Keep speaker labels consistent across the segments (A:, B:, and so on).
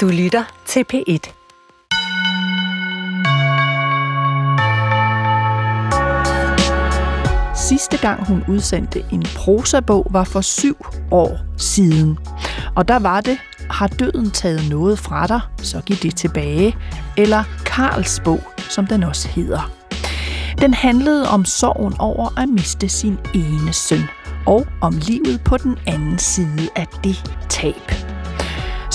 A: Du lytter til P1.
B: Sidste gang hun udsendte en prosabog var for syv år siden. Og der var det, har døden taget noget fra dig, så giv det tilbage. Eller Karls bog, som den også hedder. Den handlede om sorgen over at miste sin ene søn, og om livet på den anden side af det tab.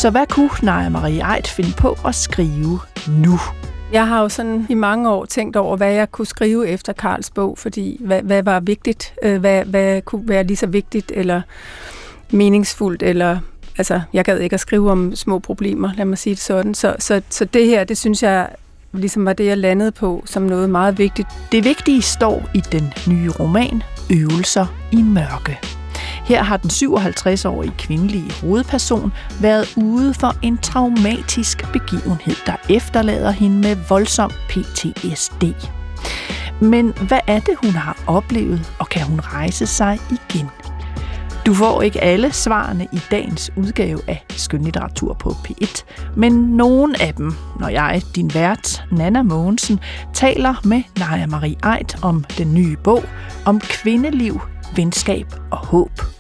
B: Så hvad kunne Naja Marie Eit finde på at skrive nu?
C: Jeg har jo sådan i mange år tænkt over, hvad jeg kunne skrive efter Karls bog, fordi hvad, hvad var vigtigt, øh, hvad, hvad kunne være lige så vigtigt eller meningsfuldt, eller altså, jeg gad ikke at skrive om små problemer, lad mig sige det sådan. Så, så, så det her, det synes jeg ligesom var det, jeg landede på som noget meget vigtigt.
B: Det vigtige står i den nye roman, Øvelser i mørke. Her har den 57-årige kvindelige hovedperson været ude for en traumatisk begivenhed, der efterlader hende med voldsom PTSD. Men hvad er det, hun har oplevet, og kan hun rejse sig igen? Du får ikke alle svarene i dagens udgave af Skønlitteratur på P1, men nogle af dem, når jeg, din vært, Nana Mogensen, taler med Naja Marie Eit om den nye bog om kvindeliv, venskab og håb.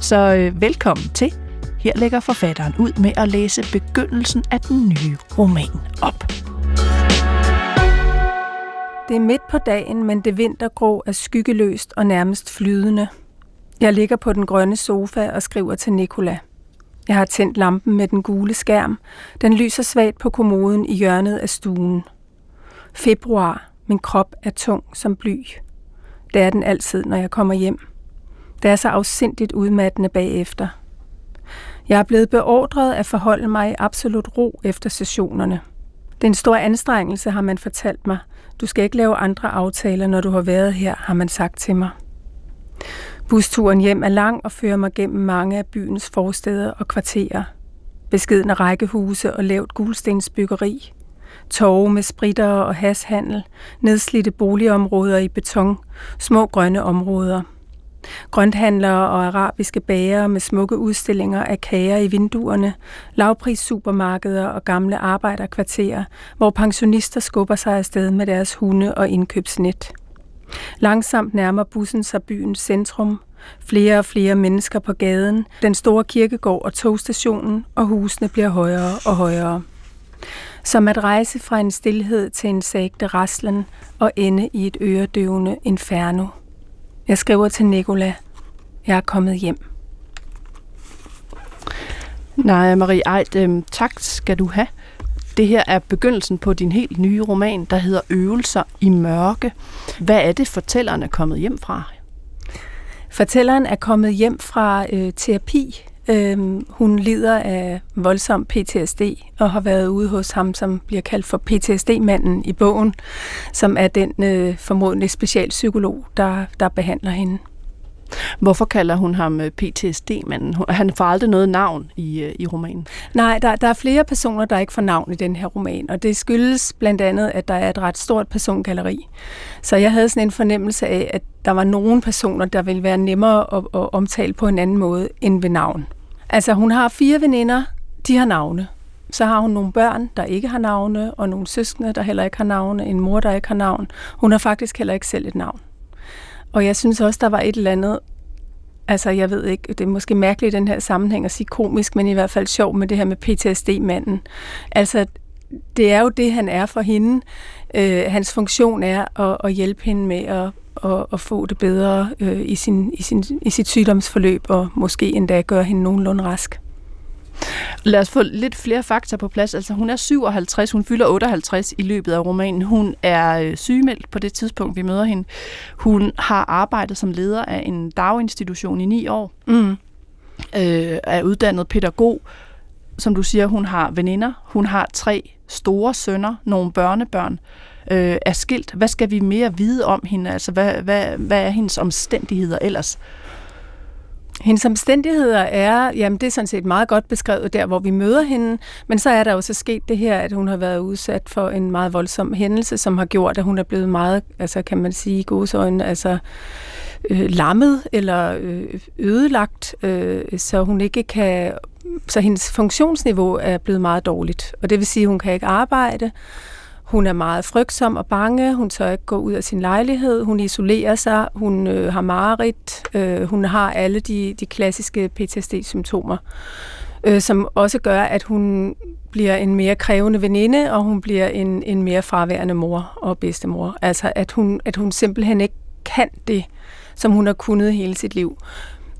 B: Så øh, velkommen til. Her lægger forfatteren ud med at læse begyndelsen af den nye roman op.
C: Det er midt på dagen, men det vintergrå er skyggeløst og nærmest flydende. Jeg ligger på den grønne sofa og skriver til Nikola. Jeg har tændt lampen med den gule skærm. Den lyser svagt på kommoden i hjørnet af stuen. Februar. Min krop er tung som bly. Det er den altid, når jeg kommer hjem. Det er så afsindigt udmattende bagefter. Jeg er blevet beordret at forholde mig i absolut ro efter sessionerne. Det er en stor anstrengelse, har man fortalt mig. Du skal ikke lave andre aftaler, når du har været her, har man sagt til mig. Busturen hjem er lang og fører mig gennem mange af byens forsteder og kvarterer. Beskedne rækkehuse og lavt gulstensbyggeri. Torve med spritter og hashandel, nedslidte boligområder i beton, små grønne områder – Grønthandlere og arabiske bager med smukke udstillinger af kager i vinduerne, lavprissupermarkeder og gamle arbejderkvarterer, hvor pensionister skubber sig afsted med deres hunde og indkøbsnet. Langsomt nærmer bussen sig byens centrum. Flere og flere mennesker på gaden, den store kirkegård og togstationen, og husene bliver højere og højere. Som at rejse fra en stillhed til en sagte raslen og ende i et øredøvende inferno. Jeg skriver til Nicola. Jeg er kommet hjem.
B: Nej, Marie Eit, øh, tak skal du have. Det her er begyndelsen på din helt nye roman, der hedder Øvelser i mørke. Hvad er det, fortælleren er kommet hjem fra?
C: Fortælleren er kommet hjem fra øh, terapi. Øhm, hun lider af voldsom PTSD og har været ude hos ham, som bliver kaldt for PTSD-manden i bogen, som er den øh, formodentlig specialpsykolog, der, der behandler hende.
B: Hvorfor kalder hun ham øh, PTSD-manden? Han får aldrig noget navn i, øh, i romanen.
C: Nej, der, der er flere personer, der ikke får navn i den her roman, og det skyldes blandt andet, at der er et ret stort persongalleri. Så jeg havde sådan en fornemmelse af, at der var nogle personer, der ville være nemmere at, at omtale på en anden måde end ved navn. Altså, hun har fire veninder, de har navne. Så har hun nogle børn, der ikke har navne, og nogle søskende, der heller ikke har navne, en mor, der ikke har navn. Hun har faktisk heller ikke selv et navn. Og jeg synes også, der var et eller andet, altså jeg ved ikke, det er måske mærkeligt i den her sammenhæng at sige komisk, men i hvert fald sjov med det her med PTSD-manden. Altså, det er jo det, han er for hende. Øh, hans funktion er at, at hjælpe hende med at, at, at få det bedre øh, i, sin, i, sin, i sit sygdomsforløb, og måske endda gøre hende nogenlunde rask.
B: Lad os få lidt flere fakta på plads. Altså, hun er 57, hun fylder 58 i løbet af romanen. Hun er øh, sygemeldt på det tidspunkt, vi møder hende. Hun har arbejdet som leder af en daginstitution i ni år. Mm. Øh, er uddannet pædagog. Som du siger, hun har veninder. Hun har tre store sønner, nogle børnebørn. Øh, er skilt. Hvad skal vi mere vide om hende? Altså, hvad, hvad, hvad er hendes omstændigheder ellers?
C: Hendes omstændigheder er, jamen det er sådan set meget godt beskrevet der, hvor vi møder hende, men så er der jo så sket det her, at hun har været udsat for en meget voldsom hændelse, som har gjort, at hun er blevet meget, altså kan man sige, i godsøjne, altså øh, lammet eller øh, ødelagt, øh, så hun ikke kan så hendes funktionsniveau er blevet meget dårligt. Og det vil sige, at hun kan ikke arbejde, hun er meget frygtsom og bange, hun tør ikke gå ud af sin lejlighed, hun isolerer sig, hun øh, har mareridt, øh, hun har alle de, de klassiske PTSD-symptomer, øh, som også gør, at hun bliver en mere krævende veninde, og hun bliver en, en mere fraværende mor og bedstemor. Altså at hun, at hun simpelthen ikke kan det, som hun har kunnet hele sit liv.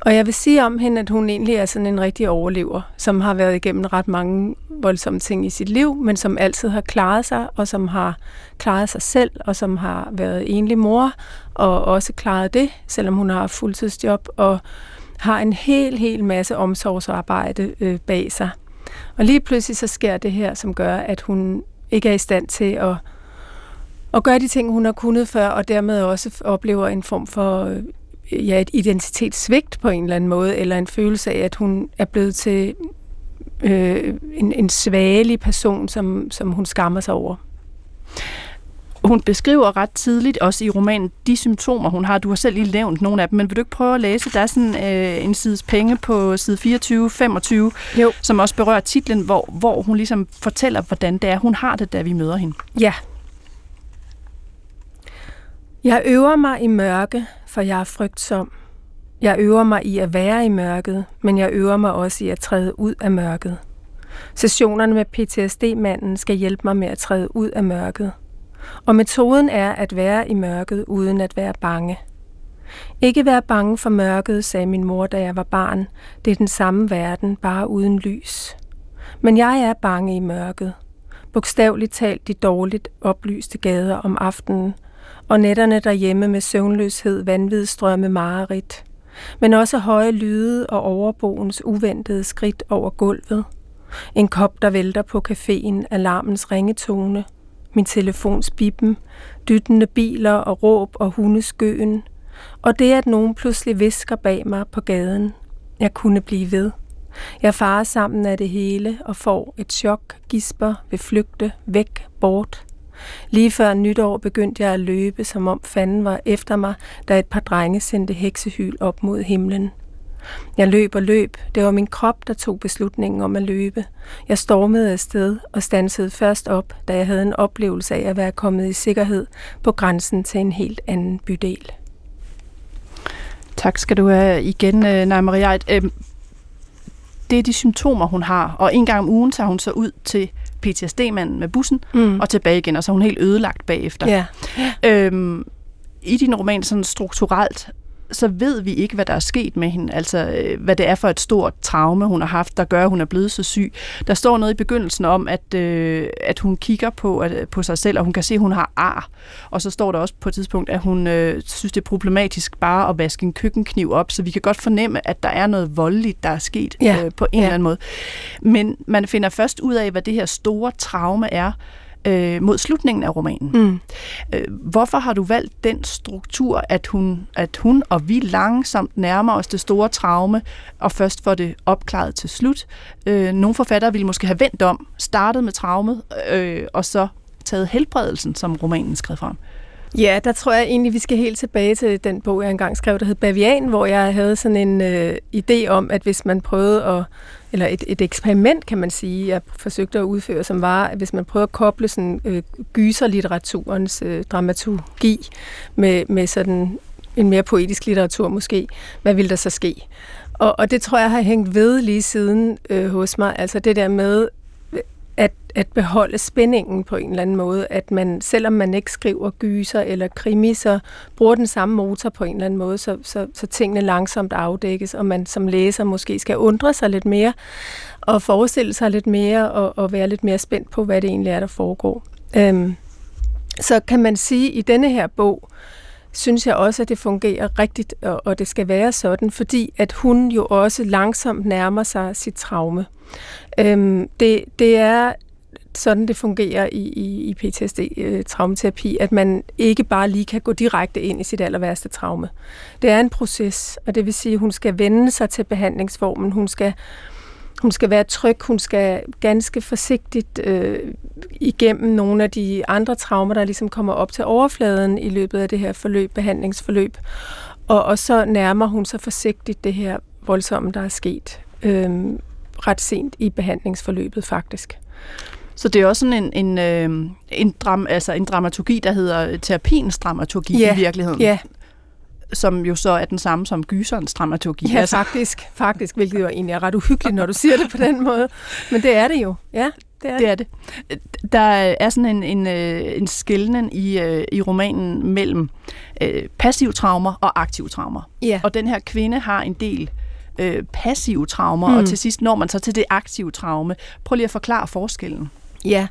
C: Og jeg vil sige om hende, at hun egentlig er sådan en rigtig overlever, som har været igennem ret mange voldsomme ting i sit liv, men som altid har klaret sig, og som har klaret sig selv, og som har været enlig mor, og også klaret det, selvom hun har fuldtidsjob, og har en hel, hel masse omsorgsarbejde øh, bag sig. Og lige pludselig så sker det her, som gør, at hun ikke er i stand til at, at gøre de ting, hun har kunnet før, og dermed også oplever en form for øh, ja, et identitetssvigt på en eller anden måde, eller en følelse af, at hun er blevet til øh, en, en svagelig person, som, som hun skammer sig over.
B: Hun beskriver ret tidligt, også i romanen, de symptomer, hun har. Du har selv lige nævnt nogle af dem, men vil du ikke prøve at læse? Der er sådan øh, en side penge på side 24-25, som også berører titlen, hvor, hvor hun ligesom fortæller, hvordan det er, hun har det, da vi møder hende.
C: Ja. Jeg øver mig i mørke, for jeg er frygtsom. Jeg øver mig i at være i mørket, men jeg øver mig også i at træde ud af mørket. Sessionerne med PTSD-manden skal hjælpe mig med at træde ud af mørket. Og metoden er at være i mørket uden at være bange. Ikke være bange for mørket, sagde min mor, da jeg var barn. Det er den samme verden, bare uden lys. Men jeg er bange i mørket. Bogstaveligt talt de dårligt oplyste gader om aftenen, og nætterne derhjemme med søvnløshed, vanvidstrømme, mareridt. Men også høje lyde og overboens uventede skridt over gulvet. En kop, der vælter på caféen, alarmens ringetone – min telefons bippen, dyttende biler og råb og hundeskøen, og det, at nogen pludselig visker bag mig på gaden. Jeg kunne blive ved. Jeg farer sammen af det hele og får et chok, gisper, vil flygte, væk, bort. Lige før nytår begyndte jeg at løbe, som om fanden var efter mig, da et par drenge sendte heksehyl op mod himlen. Jeg løb og løb. Det var min krop, der tog beslutningen om at løbe. Jeg stormede afsted og stansede først op, da jeg havde en oplevelse af at være kommet i sikkerhed på grænsen til en helt anden bydel.
B: Tak skal du have igen, øh, Nej Maria. Øhm, det er de symptomer, hun har, og en gang om ugen tager hun så ud til PTSD-manden med bussen mm. og tilbage igen, og så er hun helt ødelagt bagefter.
C: Ja.
B: Øhm, I din roman sådan strukturelt så ved vi ikke, hvad der er sket med hende, altså øh, hvad det er for et stort traume, hun har haft, der gør, at hun er blevet så syg. Der står noget i begyndelsen om, at, øh, at hun kigger på, at, på sig selv, og hun kan se, at hun har ar. Og så står der også på et tidspunkt, at hun øh, synes, det er problematisk bare at vaske en køkkenkniv op, så vi kan godt fornemme, at der er noget voldeligt, der er sket ja. øh, på en ja. eller anden måde. Men man finder først ud af, hvad det her store traume er, øh, mod slutningen af romanen. Mm. Øh, hvorfor har du valgt den struktur, at hun, at hun og vi langsomt nærmer os det store traume, og først får det opklaret til slut? Øh, nogle forfattere ville måske have vendt om, startet med traumet, øh, og så taget helbredelsen, som romanen skrev frem.
C: Ja, der tror jeg egentlig, vi skal helt tilbage til den bog, jeg engang skrev, der hed Bavian, hvor jeg havde sådan en øh, idé om, at hvis man prøvede at, eller et, et eksperiment, kan man sige, jeg forsøgte at udføre, som var, at hvis man prøver at koble sådan øh, gyserlitteraturens øh, dramaturgi med, med sådan en mere poetisk litteratur måske, hvad ville der så ske? Og, og det tror jeg har hængt ved lige siden øh, hos mig, altså det der med, at, beholde spændingen på en eller anden måde, at man, selvom man ikke skriver gyser eller krimi, så bruger den samme motor på en eller anden måde, så, så, så tingene langsomt afdækkes, og man som læser måske skal undre sig lidt mere, og forestille sig lidt mere, og, og være lidt mere spændt på, hvad det egentlig er, der foregår. Øhm, så kan man sige, at i denne her bog, synes jeg også, at det fungerer rigtigt, og, og det skal være sådan, fordi at hun jo også langsomt nærmer sig sit traume. Øhm, det, det er sådan, det fungerer i, i, i PTSD-traumaterapi, øh, at man ikke bare lige kan gå direkte ind i sit aller værste traume. Det er en proces, og det vil sige, at hun skal vende sig til behandlingsformen. Hun skal, hun skal være tryg, hun skal ganske forsigtigt øh, igennem nogle af de andre traumer, der ligesom kommer op til overfladen i løbet af det her forløb, behandlingsforløb. Og, og så nærmer hun sig forsigtigt det her voldsomme, der er sket. øh, ret sent i behandlingsforløbet faktisk.
B: Så det er også sådan en, en, øh, en, dram, altså en dramaturgi, der hedder terapiens dramaturgi
C: Ja,
B: i virkeligheden.
C: Ja,
B: Som jo så er den samme som gyserens dramaturgi.
C: ja faktisk, faktisk, hvilket jo egentlig er ret uhyggeligt, når du siger det på den måde. Men det er det jo. Ja, det er det.
B: Er det. Der er sådan en, en, øh, en skældning i, øh, i romanen mellem øh, passive traumer og aktive traumer.
C: Ja.
B: Og den her kvinde har en del øh, passive traumer,
C: mm.
B: og til sidst når man så til det aktive traume. Prøv lige at forklare forskellen.
C: Ja,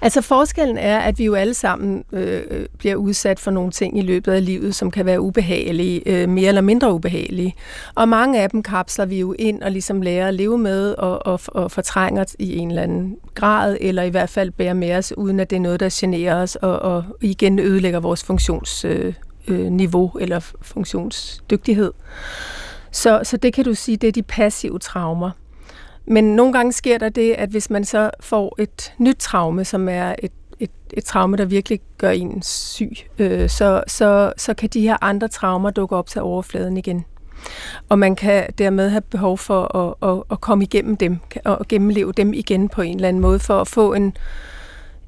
C: altså forskellen er, at vi jo alle sammen øh, øh, bliver udsat for nogle ting i løbet af livet, som kan være ubehagelige, øh, mere eller mindre ubehagelige. Og mange af dem kapsler vi jo ind og ligesom lærer at leve med og, og, og fortrænger i en eller anden grad, eller i hvert fald bærer med os, uden at det er noget, der generer os og, og igen ødelægger vores funktionsniveau øh, øh, niveau eller funktionsdygtighed. Så, så det kan du sige, det er de passive traumer. Men nogle gange sker der det, at hvis man så får et nyt traume, som er et, et, et traume, der virkelig gør en syg, øh, så, så, så kan de her andre traumer dukke op til overfladen igen. Og man kan dermed have behov for at, at, at komme igennem dem, og gennemleve dem igen på en eller anden måde, for at få en,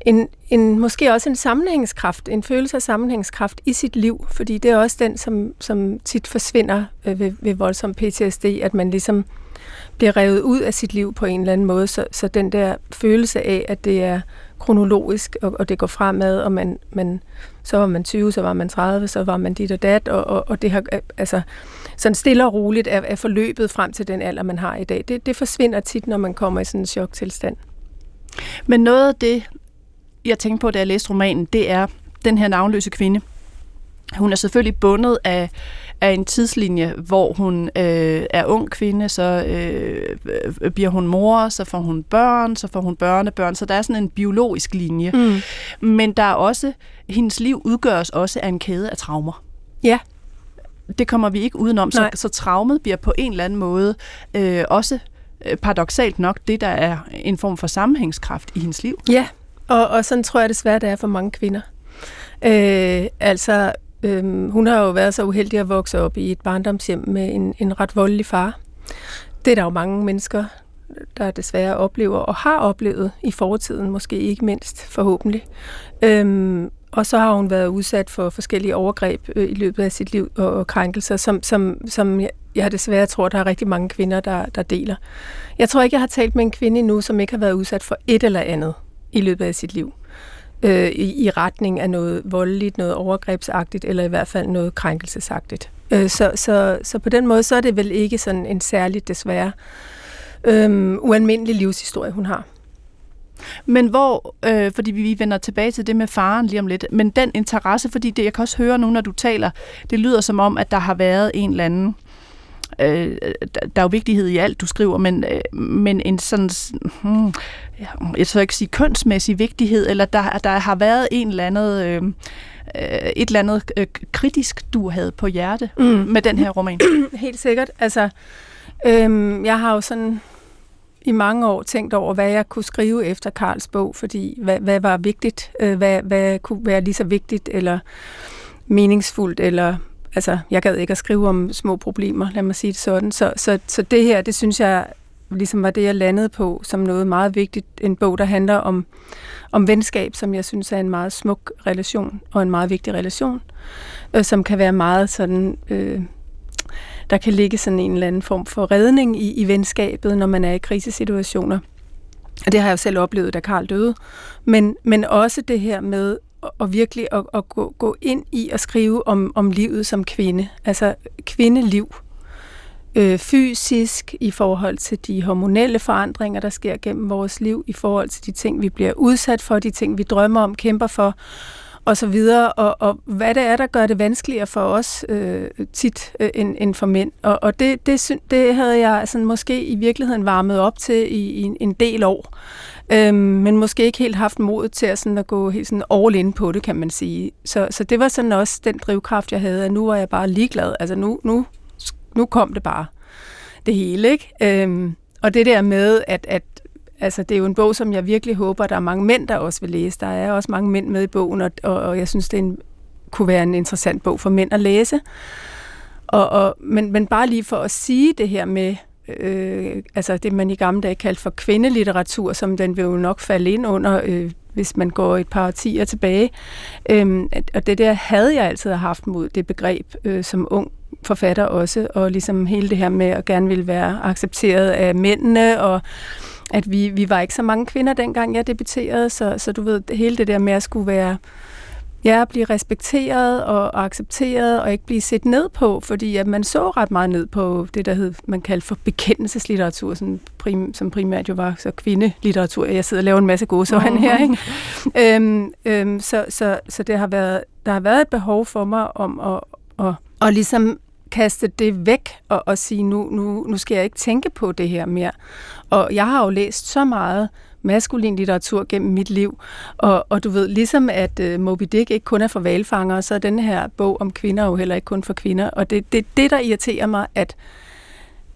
C: en, en måske også en sammenhængskraft, en følelse af sammenhængskraft i sit liv, fordi det er også den, som, som tit forsvinder øh, ved, ved voldsom PTSD, at man ligesom bliver revet ud af sit liv på en eller anden måde, så, så den der følelse af, at det er kronologisk, og, og det går fremad, og man, man, så var man 20, så var man 30, så var man dit og dat, og, og, og det har, altså, sådan stille og roligt er, er forløbet frem til den alder, man har i dag. Det, det forsvinder tit, når man kommer i sådan en choktilstand.
B: Men noget af det, jeg tænkte på, da jeg læste romanen, det er den her navnløse kvinde. Hun er selvfølgelig bundet af, af en tidslinje, hvor hun øh, er ung kvinde, så øh, øh, bliver hun mor, så får hun børn, så får hun børnebørn, så der er sådan en biologisk linje.
C: Mm.
B: Men der er også, hendes liv udgøres også af en kæde af traumer.
C: Ja.
B: Det kommer vi ikke udenom, så,
C: Nej.
B: så traumet bliver på en eller anden måde øh, også øh, paradoxalt nok det, der er en form for sammenhængskraft i hendes liv.
C: Ja, og, og sådan tror jeg desværre, det er for mange kvinder. Øh, altså, Øhm, hun har jo været så uheldig at vokse op i et barndomshjem med en, en ret voldelig far. Det er der jo mange mennesker, der desværre oplever og har oplevet i fortiden, måske ikke mindst forhåbentlig. Øhm, og så har hun været udsat for forskellige overgreb øh, i løbet af sit liv og, og krænkelser, som, som, som jeg, jeg desværre tror, der er rigtig mange kvinder, der, der deler. Jeg tror ikke, jeg har talt med en kvinde endnu, som ikke har været udsat for et eller andet i løbet af sit liv. Øh, i, I retning af noget voldeligt, noget overgrebsagtigt, eller i hvert fald noget krænkelsesagtigt. Øh, så, så, så på den måde, så er det vel ikke sådan en særlig, desværre, øh, ualmindelig livshistorie, hun har.
B: Men hvor, øh, fordi vi vender tilbage til det med faren lige om lidt, men den interesse, fordi det, jeg kan også høre nu, når du taler, det lyder som om, at der har været en eller anden, øh, der der er jo vigtighed i alt, du skriver, men, øh, men en sådan, hmm, jeg skal ikke sige kønsmæssig vigtighed, eller der, der har været en eller andet, øh, øh, et eller andet øh, kritisk, du havde på hjerte
C: Mm.
B: med den her roman.
C: Helt sikkert. Altså, øhm, jeg har jo sådan i mange år tænkt over, hvad jeg kunne skrive efter Karls bog, fordi hvad, hvad var vigtigt, øh, hvad, hvad kunne være lige så vigtigt eller meningsfuldt, eller altså, jeg gad ikke at skrive om små problemer, lad mig sige det sådan. Så, så, så det her, det synes jeg ligesom var det, jeg landede på som noget meget vigtigt. En bog, der handler om, om venskab, som jeg synes er en meget smuk relation, og en meget vigtig relation, øh, som kan være meget sådan... Øh, der kan ligge sådan en eller anden form for redning i, i venskabet, når man er i krisesituationer. Og det har jeg jo selv oplevet, da Karl døde. Men, men også det her med og virkelig at, at gå, gå ind i at skrive om, om livet som kvinde. Altså kvindeliv. Øh, fysisk i forhold til de hormonelle forandringer, der sker gennem vores liv, i forhold til de ting, vi bliver udsat for, de ting, vi drømmer om, kæmper for, og så videre, og, og hvad det er, der gør det vanskeligere for os øh, tit øh, end, end for mænd. Og, og det, det, det havde jeg sådan måske i virkeligheden varmet op til i, i en, en del år, øh, men måske ikke helt haft mod til at, sådan at gå helt sådan all in på det, kan man sige. Så, så det var sådan også den drivkraft, jeg havde, at nu var jeg bare ligeglad. Altså nu, nu, nu kom det bare det hele, ikke? Øh, og det der med, at, at altså, det er jo en bog, som jeg virkelig håber, der er mange mænd, der også vil læse. Der er også mange mænd med i bogen, og, og, og jeg synes, det er en, kunne være en interessant bog for mænd at læse. Og, og, men, men bare lige for at sige det her med øh, altså det, man i gamle dage kaldte for kvindelitteratur, som den vil jo nok falde ind under, øh, hvis man går et par årtier tilbage. Øhm, og det der havde jeg altid haft mod det begreb øh, som ung forfatter også, og ligesom hele det her med at gerne ville være accepteret af mændene, og at vi, vi var ikke så mange kvinder dengang jeg debuterede, så, så du ved, hele det der med at skulle være ja, blive respekteret og accepteret og ikke blive set ned på, fordi at man så ret meget ned på det, der hed, man kaldte for bekendelseslitteratur, sådan prim, som primært jo var så kvindelitteratur. Jeg sidder og laver en masse gåsøjne her, ikke? øhm, øhm, så, så, så det har været, der har været et behov for mig om at, at, at ligesom kaste det væk og, og sige, nu, nu, nu skal jeg ikke tænke på det her mere. Og jeg har jo læst så meget maskulin litteratur gennem mit liv. Og, og du ved, ligesom at uh, Moby Dick ikke kun er for valfangere, så er den her bog om kvinder jo heller ikke kun for kvinder. Og det er det, det, der irriterer mig, at,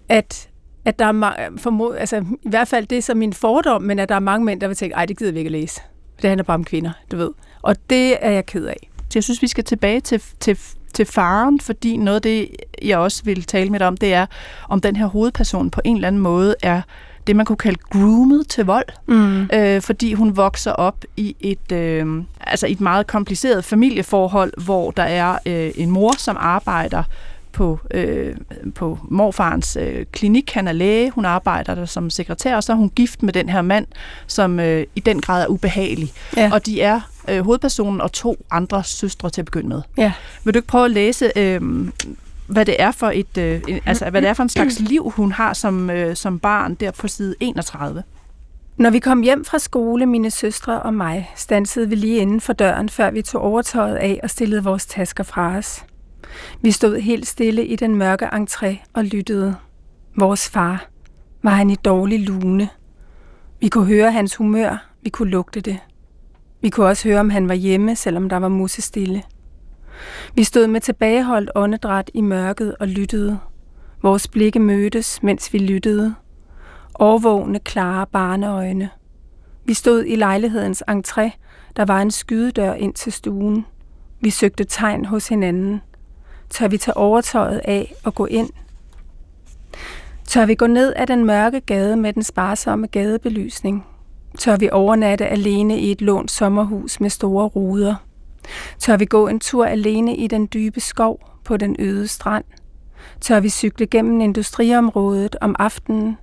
C: at at der er mange, formod, altså i hvert fald det er så min fordom, men at der er mange mænd, der vil tænke, ej, det gider vi ikke at læse. Det handler bare om kvinder, du ved. Og det er jeg ked af.
B: Så jeg synes, vi skal tilbage til, til, til faren, fordi noget af det, jeg også vil tale med dig om, det er, om den her hovedperson på en eller anden måde er det, man kunne kalde groomet til vold, mm. øh, fordi hun vokser op i et, øh, altså et meget kompliceret familieforhold, hvor der er øh, en mor, som arbejder på, øh, på morfarens øh, klinik. Han er læge, hun arbejder der som sekretær, og så er hun gift med den her mand, som øh, i den grad er ubehagelig. Ja. Og de er øh, hovedpersonen og to andre søstre til at begynde med. Ja. Vil du ikke prøve at læse øh, hvad det er for et, øh, altså hvad det er for en slags liv hun har som øh, som barn der på side 31.
C: Når vi kom hjem fra skole, mine søstre og mig, stansede vi lige inden for døren, før vi tog overtøjet af og stillede vores tasker fra os. Vi stod helt stille i den mørke entré og lyttede. Vores far. Var han i dårlig lune? Vi kunne høre hans humør, vi kunne lugte det. Vi kunne også høre, om han var hjemme, selvom der var musestille. Vi stod med tilbageholdt åndedræt i mørket og lyttede. Vores blikke mødtes, mens vi lyttede. Overvågne, klare barneøjne. Vi stod i lejlighedens entré. Der var en skydedør ind til stuen. Vi søgte tegn hos hinanden. Tør vi tage overtøjet af og gå ind? Tør vi gå ned ad den mørke gade med den sparsomme gadebelysning? Tør vi overnatte alene i et lånt sommerhus med store ruder? Tør vi gå en tur alene i den dybe skov på den øde strand? Tør vi cykle gennem industriområdet om aftenen?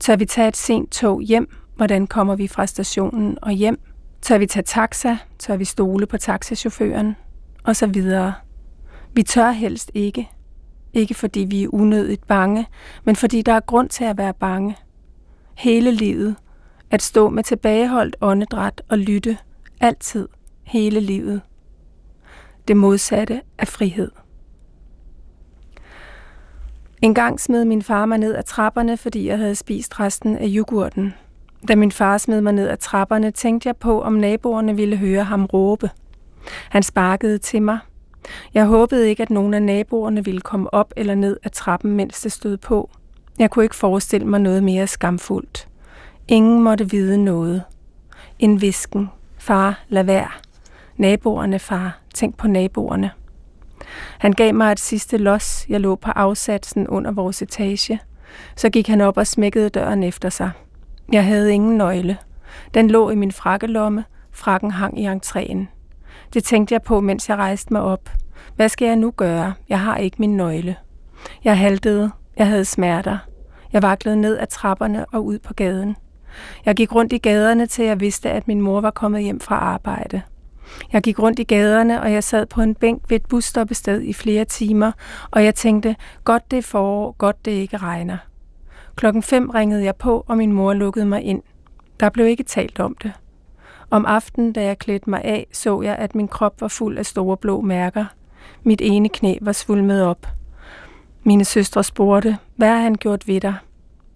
C: Tør vi tage et sent tog hjem? Hvordan kommer vi fra stationen og hjem? Tør vi tage taxa? Tør vi stole på taxachaufføren? Og så videre. Vi tør helst ikke. Ikke fordi vi er unødigt bange, men fordi der er grund til at være bange. Hele livet. At stå med tilbageholdt åndedræt og lytte. Altid hele livet. Det modsatte af frihed. En gang smed min far mig ned ad trapperne, fordi jeg havde spist resten af yoghurten. Da min far smed mig ned ad trapperne, tænkte jeg på, om naboerne ville høre ham råbe. Han sparkede til mig. Jeg håbede ikke, at nogen af naboerne ville komme op eller ned ad trappen, mens det stod på. Jeg kunne ikke forestille mig noget mere skamfuldt. Ingen måtte vide noget. En visken. Far, lad være. Naboerne, far. Tænk på naboerne. Han gav mig et sidste los. Jeg lå på afsatsen under vores etage. Så gik han op og smækkede døren efter sig. Jeg havde ingen nøgle. Den lå i min frakkelomme. Frakken hang i entréen. Det tænkte jeg på, mens jeg rejste mig op. Hvad skal jeg nu gøre? Jeg har ikke min nøgle. Jeg haltede. Jeg havde smerter. Jeg vaklede ned ad trapperne og ud på gaden. Jeg gik rundt i gaderne, til jeg vidste, at min mor var kommet hjem fra arbejde. Jeg gik rundt i gaderne, og jeg sad på en bænk ved et busstoppested i flere timer, og jeg tænkte, godt det er forår, godt det ikke regner. Klokken fem ringede jeg på, og min mor lukkede mig ind. Der blev ikke talt om det. Om aftenen, da jeg klædte mig af, så jeg, at min krop var fuld af store blå mærker. Mit ene knæ var svulmet op. Mine søstre spurgte, hvad har han gjort ved dig?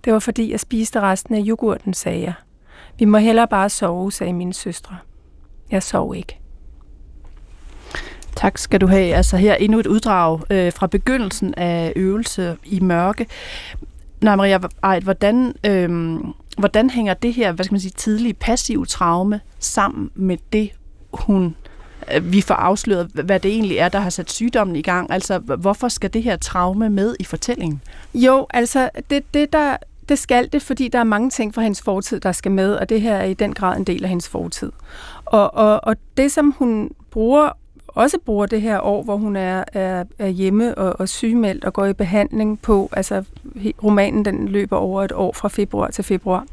C: Det var fordi, jeg spiste resten af yoghurten, sagde jeg. Vi må hellere bare sove, sagde mine søstre. Jeg sov ikke.
B: Tak skal du have. Altså her endnu et uddrag øh, fra begyndelsen af øvelse i mørke. Nej, Maria Ejt, hvordan, øh, hvordan hænger det her, hvad skal man sige, tidlige passive traume sammen med det, hun øh, vi får afsløret, hvad det egentlig er, der har sat sygdommen i gang. Altså, hvorfor skal det her traume med i fortællingen?
C: Jo, altså, det, det der det skal det, fordi der er mange ting fra hendes fortid, der skal med, og det her er i den grad en del af hendes fortid. Og, og, og det, som hun bruger, også bruger det her år, hvor hun er, er, er hjemme og, og sygemeldt og går i behandling på, altså romanen den løber over et år fra februar til februar,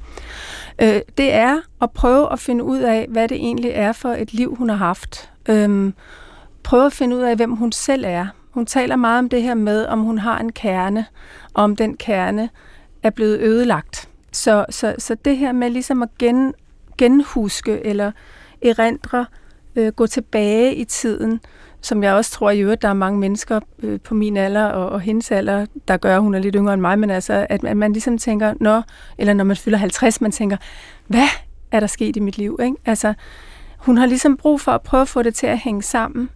C: øh, det er at prøve at finde ud af, hvad det egentlig er for et liv, hun har haft. Øhm, prøve at finde ud af, hvem hun selv er. Hun taler meget om det her med, om hun har en kerne, og om den kerne er blevet ødelagt. Så, så, så det her med ligesom at gen, genhuske eller erindre, øh, gå tilbage i tiden, som jeg også tror i øvrigt, der er mange mennesker øh, på min alder og, og hendes alder, der gør, hun er lidt yngre end mig, men altså, at, at man ligesom tænker, når, eller når man fylder 50, man tænker, hvad er der sket i mit liv? Ikke? Altså, hun har ligesom brug for at prøve at få det til at hænge sammen,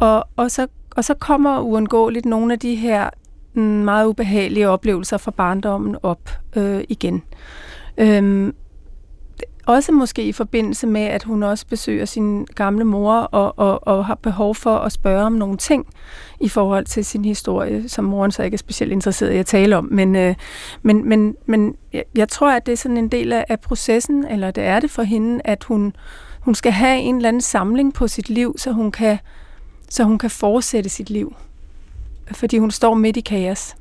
C: og, og, så, og så kommer uundgåeligt nogle af de her meget ubehagelige oplevelser fra barndommen op øh, igen. Øhm, også måske i forbindelse med, at hun også besøger sin gamle mor og, og, og har behov for at spørge om nogle ting i forhold til sin historie, som moren så ikke er specielt interesseret i at tale om. Men, øh, men, men, men jeg, jeg tror, at det er sådan en del af, af processen, eller det er det for hende, at hun, hun skal have en eller anden samling på sit liv, så hun kan, så hun kan fortsætte sit liv fordi hun står midt i kaos.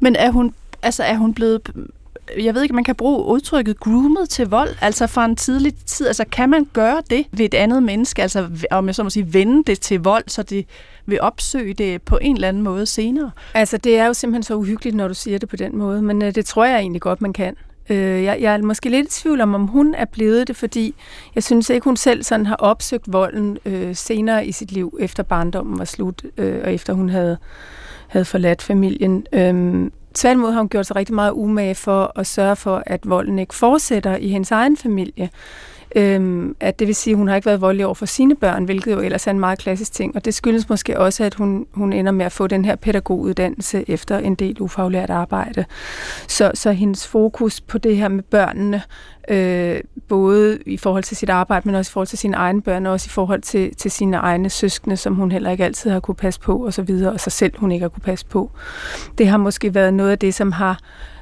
B: Men er hun, altså er hun blevet jeg ved ikke, man kan bruge udtrykket groomet til vold, altså fra en tidlig tid. Altså kan man gøre det ved et andet menneske, altså om jeg så må sige, vende det til vold, så det vil opsøge det på en eller anden måde senere?
C: Altså det er jo simpelthen så uhyggeligt, når du siger det på den måde, men øh, det tror jeg egentlig godt, man kan. Øh, jeg, jeg er måske lidt i tvivl om, om hun er blevet det, fordi jeg synes ikke, hun selv sådan har opsøgt volden øh, senere i sit liv, efter barndommen var slut, øh, og efter hun havde, havde forladt familien. Øh, tværtimod har hun gjort sig rigtig meget umage for at sørge for, at volden ikke fortsætter i hendes egen familie. Øhm, at det vil sige, at hun har ikke været voldelig over for sine børn, hvilket jo ellers er en meget klassisk ting. Og det skyldes måske også, at hun, hun ender med at få den her pædagoguddannelse efter en del ufaglært arbejde. Så, så hendes fokus på det her med børnene, øh, både i forhold til sit arbejde, men også i forhold til sine egne børn, og også i forhold til, til sine egne søskende, som hun heller ikke altid har kunne passe på, og så videre, og sig selv hun ikke har kunne passe på. Det har måske været noget af det, som har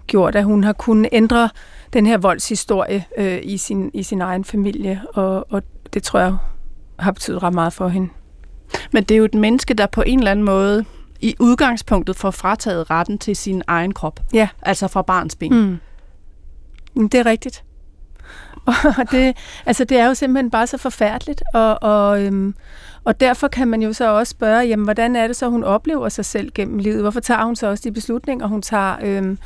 C: gjort, at hun har kunnet ændre den her voldshistorie øh, i, sin, i sin egen familie, og, og det tror jeg har betydet ret meget for hende.
B: Men det er jo et menneske, der på en eller anden måde i udgangspunktet får frataget retten til sin egen krop.
C: Ja.
B: Altså fra barns ben.
C: Mm. Det er rigtigt. Og det, altså det er jo simpelthen bare så forfærdeligt, og, og, øhm, og derfor kan man jo så også spørge, jamen, hvordan er det så, hun oplever sig selv gennem livet? Hvorfor tager hun så også de beslutninger, hun tager? Øhm,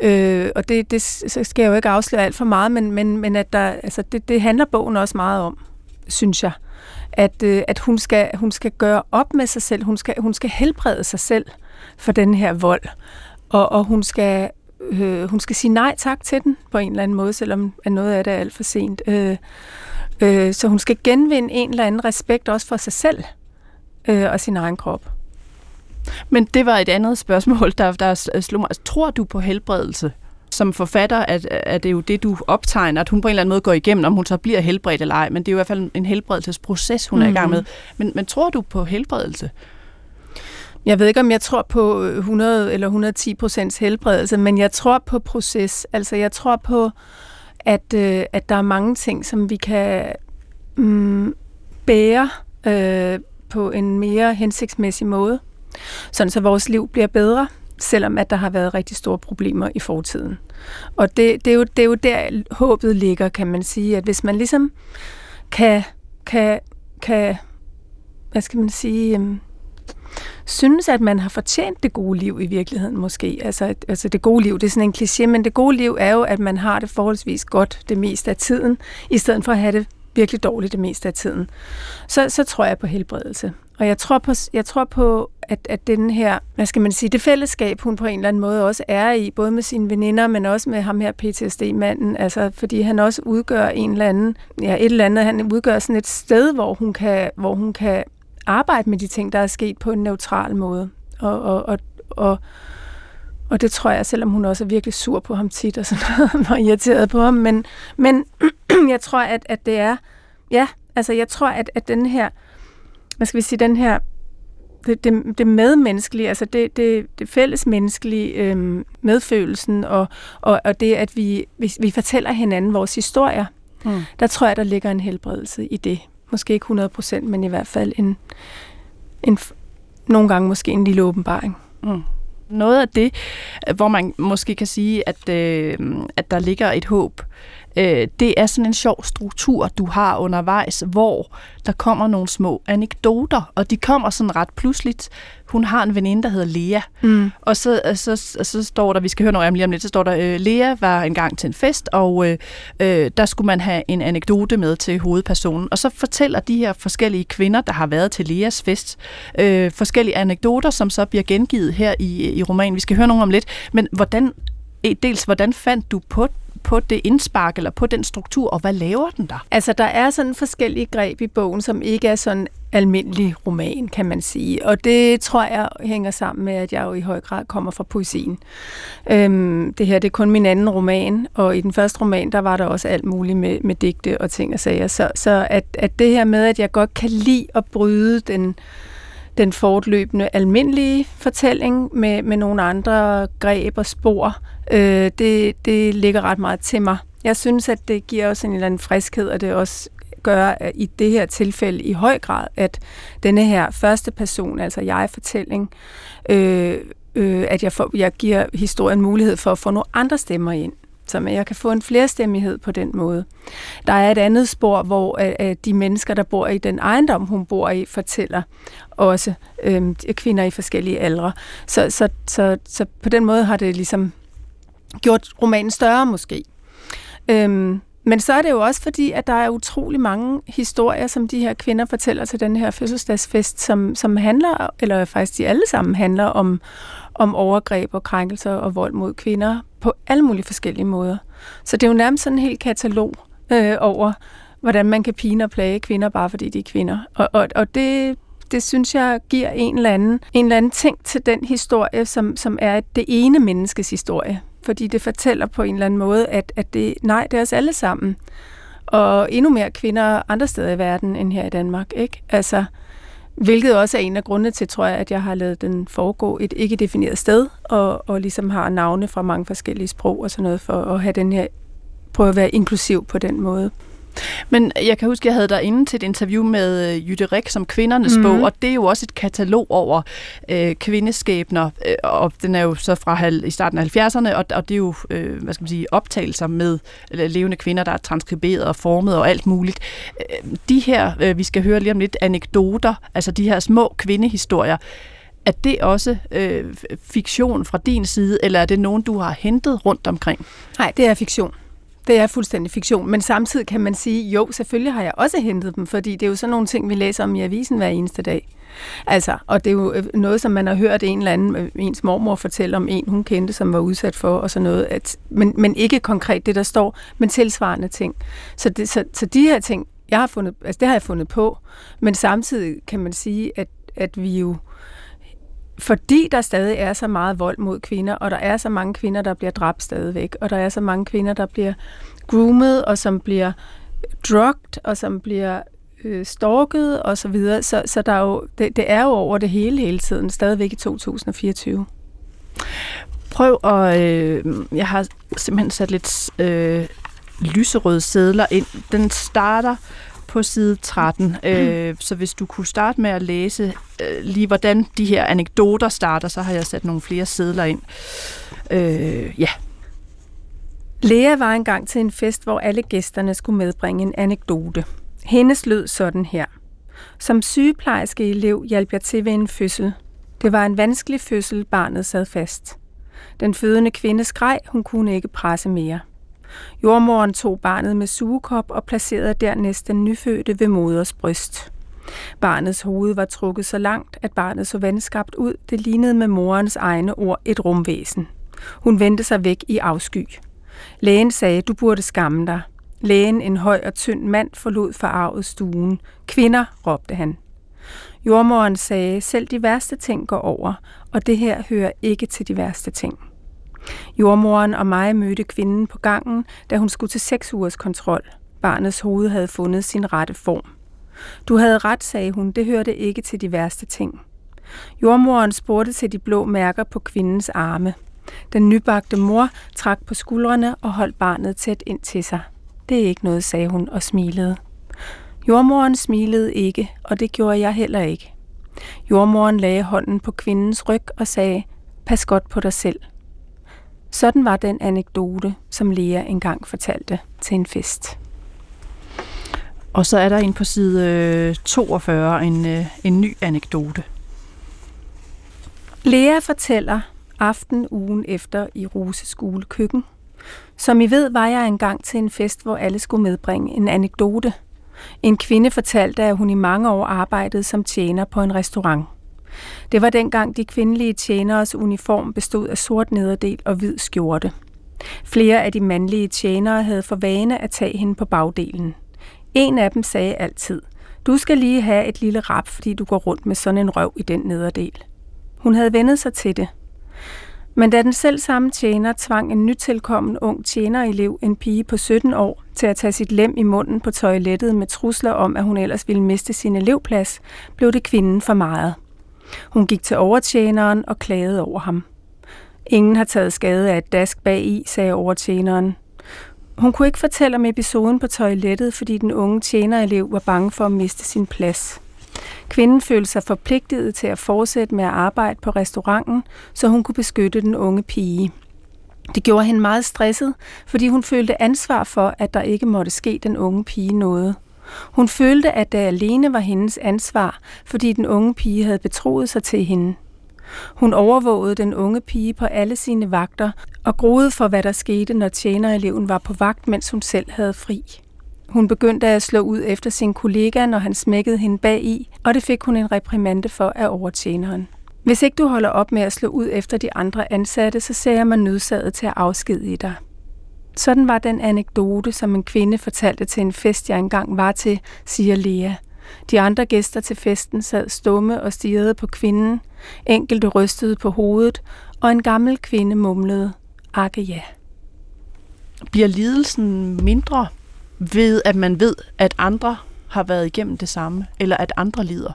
C: Øh, og det, det skal jeg jo ikke afsløre alt for meget, men, men, men at der, altså det, det handler bogen også meget om, synes jeg. At, øh, at hun, skal, hun skal gøre op med sig selv, hun skal, hun skal helbrede sig selv for den her vold, og, og hun skal øh, hun skal sige nej tak til den på en eller anden måde, selvom at noget af det er alt for sent. Øh, øh, så hun skal genvinde en eller anden respekt også for sig selv øh, og sin egen krop.
B: Men det var et andet spørgsmål, der, der slog mig. Tror du på helbredelse? Som forfatter at, at det jo det, du optegner, at hun på en eller anden måde går igennem, om hun så bliver helbredt eller ej, men det er jo i hvert fald en helbredelsesproces, hun mm-hmm. er i gang med. Mhm. Men, men tror du på helbredelse?
C: Jeg ved ikke, om jeg tror på 100 eller 110 procents helbredelse, men jeg tror på proces. Altså, jeg tror på, at, øh, at der er mange ting, som vi kan mm, bære øh, på en mere hensigtsmæssig måde sådan så vores liv bliver bedre, selvom at der har været rigtig store problemer i fortiden. Og det, det, er, jo, det er jo der håbet ligger, kan man sige, at hvis man ligesom kan, kan, kan hvad skal man sige, øhm, synes, at man har fortjent det gode liv i virkeligheden måske. Altså, altså det gode liv, det er sådan en kliché, men det gode liv er jo, at man har det forholdsvis godt det meste af tiden, i stedet for at have det virkelig dårligt det meste af tiden. Så, så tror jeg på helbredelse. Og jeg tror på, jeg tror på at, at den her, hvad skal man sige, det fællesskab, hun på en eller anden måde også er i, både med sine veninder, men også med ham her PTSD-manden, altså fordi han også udgør en eller anden, ja, et eller andet, han udgør sådan et sted, hvor hun kan, hvor hun kan arbejde med de ting, der er sket på en neutral måde. Og, og, og, og, og det tror jeg, selvom hun også er virkelig sur på ham tit og sådan noget, og irriteret på ham, men, men jeg tror, at, at det er, ja, Altså, jeg tror, at, at den her, hvad skal vi sige, den her, det, det, det medmenneskelige, altså det, det, det fællesmenneskelige øhm, medfølelsen, og, og, og det, at vi, vi, vi fortæller hinanden vores historier, mm. der tror jeg, der ligger en helbredelse i det. Måske ikke 100 procent, men i hvert fald en, en, nogle gange måske en lille åbenbaring. Mm.
B: Noget af det, hvor man måske kan sige, at, øh, at der ligger et håb, øh, det er sådan en sjov struktur, du har undervejs, hvor der kommer nogle små anekdoter, og de kommer sådan ret pludseligt. Hun har en veninde, der hedder Lea, mm. og så, så, så står der, vi skal høre noget om lige om lidt, så står der, øh, Lea var engang til en fest, og øh, øh, der skulle man have en anekdote med til hovedpersonen, og så fortæller de her forskellige kvinder, der har været til Leas fest, øh, forskellige anekdoter, som så bliver gengivet her i, i romanen. Vi skal høre nogle om lidt, men hvordan dels hvordan fandt du på på det indspark eller på den struktur, og hvad laver den der?
C: Altså, der er sådan forskellige greb i bogen, som ikke er sådan almindelig roman, kan man sige. Og det tror jeg hænger sammen med, at jeg jo i høj grad kommer fra poesien. Øhm, det her det er kun min anden roman, og i den første roman, der var der også alt muligt med, med digte og ting og sager. Så, så at, at det her med, at jeg godt kan lide at bryde den den fortløbende almindelige fortælling med, med nogle andre greb og spor, øh, det, det ligger ret meget til mig. Jeg synes, at det giver også en eller anden friskhed, og det også gør i det her tilfælde i høj grad, at denne her første person, altså jeg-fortælling, øh, øh, at jeg, får, jeg giver historien mulighed for at få nogle andre stemmer ind som jeg kan få en flerstemmighed på den måde. Der er et andet spor, hvor øh, øh de mennesker, der bor i den ejendom, hun bor i, fortæller også øh, kvinder i forskellige aldre. Så, så, så, så på den måde har det ligesom gjort romanen større måske. Øhm, men så er det jo også fordi, at der er utrolig mange historier, som de her kvinder fortæller til den her fødselsdagsfest, som, som handler, eller faktisk de alle sammen handler om, om overgreb og krænkelser og vold mod kvinder på alle mulige forskellige måder. Så det er jo nærmest sådan en hel katalog øh, over, hvordan man kan pine og plage kvinder, bare fordi de er kvinder. Og, og, og det, det synes jeg giver en eller anden, en eller anden ting til den historie, som, som er det ene menneskes historie. Fordi det fortæller på en eller anden måde, at, at det, nej, det er os alle sammen. Og endnu mere kvinder andre steder i verden end her i Danmark. Ikke? Altså, Hvilket også er en af grundene til, tror jeg, at jeg har lavet den foregå et ikke defineret sted, og, og ligesom har navne fra mange forskellige sprog og sådan noget, for at have den her, prøve at være inklusiv på den måde.
B: Men jeg kan huske, at jeg havde dig inde til et interview med øh, Jytte Rik som kvindernes mm. bog, og det er jo også et katalog over øh, kvindeskæbner, øh, og den er jo så fra i starten af 70'erne, og, og det er jo øh, hvad skal man sige, optagelser med levende kvinder, der er transkriberet og formet og alt muligt. Øh, de her, øh, vi skal høre lige om lidt, anekdoter, altså de her små kvindehistorier, er det også øh, fiktion fra din side, eller er det nogen, du har hentet rundt omkring?
C: Nej, det er fiktion. Det er fuldstændig fiktion, men samtidig kan man sige, jo, selvfølgelig har jeg også hentet dem, fordi det er jo sådan nogle ting, vi læser om i avisen hver eneste dag. Altså, og det er jo øh, noget, som man har hørt en eller anden, øh, ens mormor fortælle om en, hun kendte, som var udsat for, og sådan noget. At, men, men ikke konkret det, der står, men tilsvarende ting. Så, det, så, så de her ting, jeg har fundet, altså det har jeg fundet på, men samtidig kan man sige, at, at vi jo fordi der stadig er så meget vold mod kvinder, og der er så mange kvinder, der bliver dræbt stadigvæk, og der er så mange kvinder, der bliver groomet, og som bliver drugged, og som bliver øh, stalket, og så videre. Så, så der er jo, det, det er jo over det hele hele tiden, stadigvæk i 2024.
B: Prøv at... Øh, jeg har simpelthen sat lidt øh, lyserøde sædler ind. Den starter på side 13. Mm. Øh, så hvis du kunne starte med at læse øh, lige, hvordan de her anekdoter starter, så har jeg sat nogle flere sædler ind. Øh, ja.
C: Lea var engang til en fest, hvor alle gæsterne skulle medbringe en anekdote. Hendes lød sådan her. Som sygeplejerske elev hjalp jeg til ved en fødsel. Det var en vanskelig fødsel, barnet sad fast. Den fødende kvinde skreg, hun kunne ikke presse mere. Jordmoren tog barnet med sugekop og placerede dernæst den nyfødte ved moders bryst. Barnets hoved var trukket så langt, at barnet så vandskabt ud. Det lignede med morens egne ord et rumvæsen. Hun vendte sig væk i afsky. Lægen sagde, du burde skamme dig. Lægen, en høj og tynd mand, forlod forarvet stuen. Kvinder, råbte han. Jordmoren sagde, selv de værste ting går over, og det her hører ikke til de værste ting. Jordmoren og mig mødte kvinden på gangen, da hun skulle til seks ugers kontrol. Barnets hoved havde fundet sin rette form. Du havde ret, sagde hun, det hørte ikke til de værste ting. Jordmoren spurgte til de blå mærker på kvindens arme. Den nybagte mor trak på skuldrene og holdt barnet tæt ind til sig. Det er ikke noget, sagde hun og smilede. Jordmoren smilede ikke, og det gjorde jeg heller ikke. Jordmoren lagde hånden på kvindens ryg og sagde, pas godt på dig selv. Sådan var den anekdote, som Lea engang fortalte til en fest.
B: Og så er der en på side 42, øh, en, øh, en ny anekdote.
C: Lea fortæller aften ugen efter i Rose skole køkken. Som I ved, var jeg engang til en fest, hvor alle skulle medbringe en anekdote. En kvinde fortalte, at hun i mange år arbejdede som tjener på en restaurant. Det var dengang de kvindelige tjeneres uniform bestod af sort nederdel og hvid skjorte. Flere af de mandlige tjenere havde for vane at tage hende på bagdelen. En af dem sagde altid, du skal lige have et lille rap, fordi du går rundt med sådan en røv i den nederdel. Hun havde vendet sig til det. Men da den selv samme tjener tvang en nytilkommen ung tjenerelev, en pige på 17 år, til at tage sit lem i munden på toilettet med trusler om, at hun ellers ville miste sin elevplads, blev det kvinden for meget. Hun gik til overtjeneren og klagede over ham. Ingen har taget skade af et dask bag i, sagde overtjeneren. Hun kunne ikke fortælle om episoden på toilettet, fordi den unge tjenerelev var bange for at miste sin plads. Kvinden følte sig forpligtet til at fortsætte med at arbejde på restauranten, så hun kunne beskytte den unge pige. Det gjorde hende meget stresset, fordi hun følte ansvar for, at der ikke måtte ske den unge pige noget. Hun følte, at det alene var hendes ansvar, fordi den unge pige havde betroet sig til hende. Hun overvågede den unge pige på alle sine vagter og groede for, hvad der skete, når tjenereleven var på vagt, mens hun selv havde fri. Hun begyndte at slå ud efter sin kollega, når han smækkede hende bag i, og det fik hun en reprimande for af overtjeneren. Hvis ikke du holder op med at slå ud efter de andre ansatte, så ser jeg mig nødsaget til at afskedige dig. Sådan var den anekdote, som en kvinde fortalte til en fest, jeg engang var til, siger Lea. De andre gæster til festen sad stumme og stirrede på kvinden. Enkelte rystede på hovedet, og en gammel kvinde mumlede, akke ja.
B: Bliver lidelsen mindre ved, at man ved, at andre har været igennem det samme, eller at andre lider?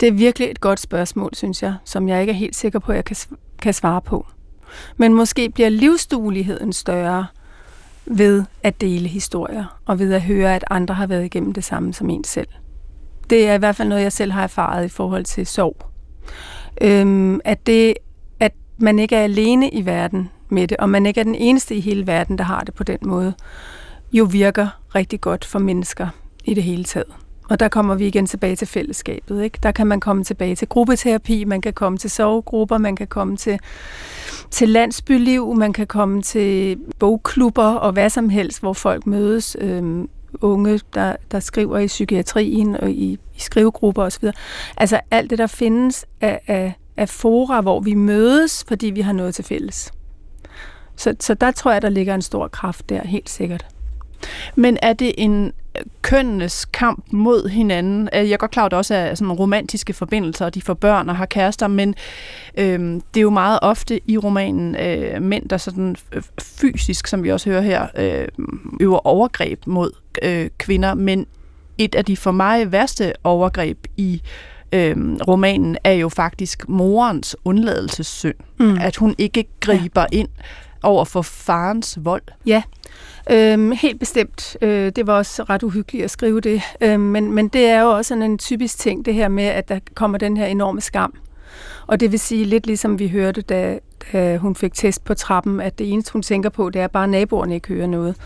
C: Det er virkelig et godt spørgsmål, synes jeg, som jeg ikke er helt sikker på, at jeg kan, kan svare på. Men måske bliver livsdueligheden større ved at dele historier, og ved at høre, at andre har været igennem det samme som en selv. Det er i hvert fald noget, jeg selv har erfaret i forhold til sorg. Øhm, at, det, at man ikke er alene i verden med det, og man ikke er den eneste i hele verden, der har det på den måde jo virker rigtig godt for mennesker i det hele taget. Og der kommer vi igen tilbage til fællesskabet. Ikke? Der kan man komme tilbage til gruppeterapi, man kan komme til sovegrupper, man kan komme til, til landsbyliv, man kan komme til bogklubber og hvad som helst, hvor folk mødes. Øhm, unge, der, der skriver i psykiatrien og i, i skrivegrupper osv. Altså alt det, der findes af, af, af fora, hvor vi mødes, fordi vi har noget til fælles. Så, så der tror jeg, der ligger en stor kraft der, helt sikkert.
B: Men er det en kønnenes kamp mod hinanden? Jeg er godt klar, at det også er sådan romantiske forbindelser, og de får børn og har kærester, men øhm, det er jo meget ofte i romanen øh, mænd, der sådan fysisk, som vi også hører her, øh, øver overgreb mod øh, kvinder, men et af de for mig værste overgreb i øh, romanen er jo faktisk morens undladelsessynd. Mm. At hun ikke griber ja. ind over for farens vold.
C: Ja, Øhm, helt bestemt. Øh, det var også ret uhyggeligt at skrive det. Øh, men, men det er jo også sådan en typisk ting, det her med, at der kommer den her enorme skam. Og det vil sige lidt ligesom vi hørte, da, da hun fik test på trappen, at det eneste, hun tænker på, det er bare, at naboerne ikke hører noget.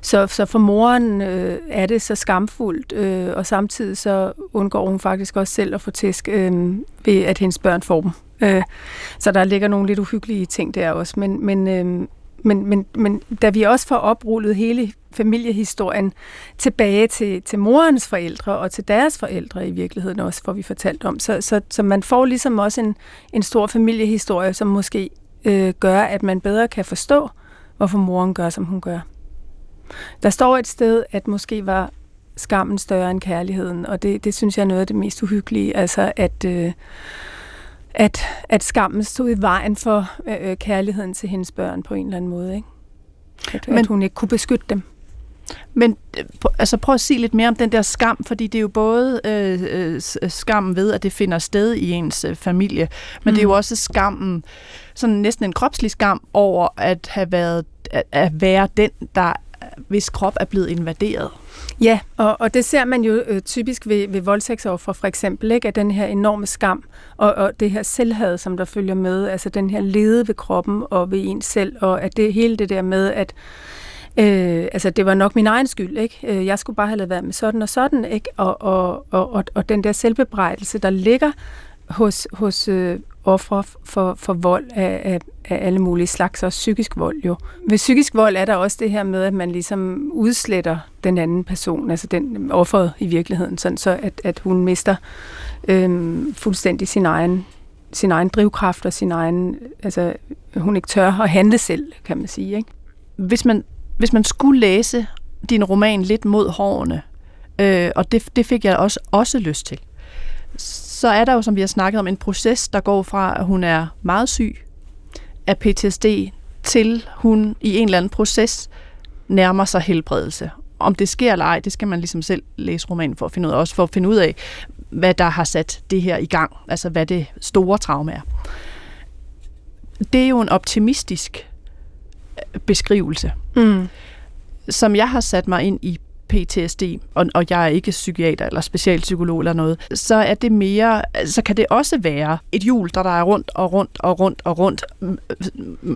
C: Så, så for moren øh, er det så skamfuldt, øh, og samtidig så undgår hun faktisk også selv at få tæsk øh, ved, at hendes børn får dem. Øh, så der ligger nogle lidt uhyggelige ting der også. Men, men, øh, men, men, men da vi også får oprullet hele familiehistorien tilbage til, til morens forældre og til deres forældre i virkeligheden også, får vi fortalt om. Så, så, så man får ligesom også en, en stor familiehistorie, som måske øh, gør, at man bedre kan forstå, hvorfor moren gør, som hun gør. Der står et sted, at måske var skammen større end kærligheden, og det, det synes jeg er noget af det mest uhyggelige, altså at... Øh, at, at skammen stod i vejen for øh, øh, kærligheden til hendes børn på en eller anden måde. Ikke? At, Men, at hun ikke kunne beskytte dem.
B: Men altså, prøv at sige lidt mere om den der skam, fordi det er jo både øh, øh, skam ved, at det finder sted i ens øh, familie, men mm. det er jo mm. også skammen, sådan næsten en kropslig skam over at have været at, at være den, der hvis krop er blevet invaderet.
C: Ja, og, og det ser man jo øh, typisk ved, ved voldtægtsoffre for eksempel, ikke? at den her enorme skam og, og det her selvhad, som der følger med, altså den her lede ved kroppen og ved en selv, og at det hele det der med, at Øh, altså, det var nok min egen skyld, ikke? Øh, jeg skulle bare have lavet været med sådan og sådan, ikke? Og, og, og, og, og den der selvbebrejdelse, der ligger hos, hos øh, ofre for, for vold af, af, af alle mulige slags, og psykisk vold jo. Ved psykisk vold er der også det her med, at man ligesom udsletter den anden person, altså den offeret i virkeligheden, sådan så at, at hun mister øhm, fuldstændig sin egen sin egen drivkraft og sin egen, altså hun ikke tør at handle selv, kan man sige. Ikke?
B: Hvis man hvis man skulle læse din roman lidt mod hårene, øh, og det, det fik jeg også, også lyst til, så er der jo, som vi har snakket om, en proces, der går fra, at hun er meget syg af PTSD, til hun i en eller anden proces nærmer sig helbredelse. Om det sker eller ej, det skal man ligesom selv læse romanen for at finde ud af, også for at finde ud af, hvad der har sat det her i gang, altså hvad det store traume er. Det er jo en optimistisk beskrivelse, mm. som jeg har sat mig ind i PTSD, og, og jeg er ikke psykiater eller specialpsykolog eller noget, så er det mere, så kan det også være et hjul, der, der er rundt og rundt og rundt og rundt,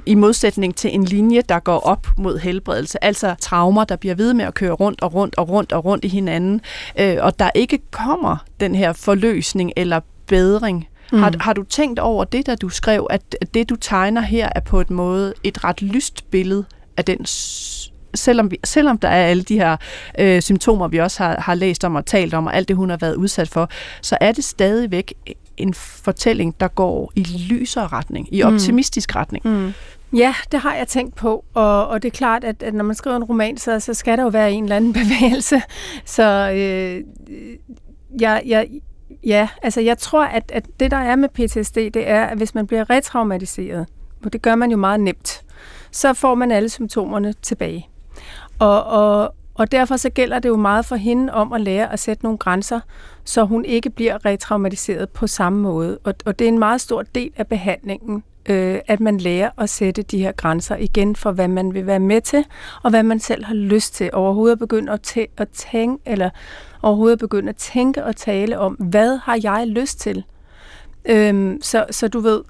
B: i modsætning til en linje, der går op mod helbredelse. Altså traumer, der bliver ved med at køre rundt og rundt og rundt og rundt i hinanden, øh, og der ikke kommer den her forløsning eller bedring. Mm. Har, har du tænkt over det, da du skrev, at det, du tegner her, er på et måde et ret lyst billede af den selvom, vi, selvom der er alle de her øh, symptomer, vi også har, har læst om og talt om, og alt det, hun har været udsat for, så er det stadigvæk en fortælling, der går i lysere retning, i mm. optimistisk mm. retning. Mm.
C: Ja, det har jeg tænkt på, og, og det er klart, at, at når man skriver en roman, så, så skal der jo være en eller anden bevægelse. Så øh, jeg, jeg, Ja, altså jeg tror, at, at det der er med PTSD, det er, at hvis man bliver retraumatiseret, og det gør man jo meget nemt, så får man alle symptomerne tilbage. Og, og, og derfor så gælder det jo meget for hende om at lære at sætte nogle grænser, så hun ikke bliver retraumatiseret på samme måde. Og, og det er en meget stor del af behandlingen, øh, at man lærer at sætte de her grænser igen for, hvad man vil være med til, og hvad man selv har lyst til. Overhovedet at begynde at, tæ- at tænke, eller overhovedet at begynde at tænke og tale om, hvad har jeg lyst til? Øhm, så, så du ved,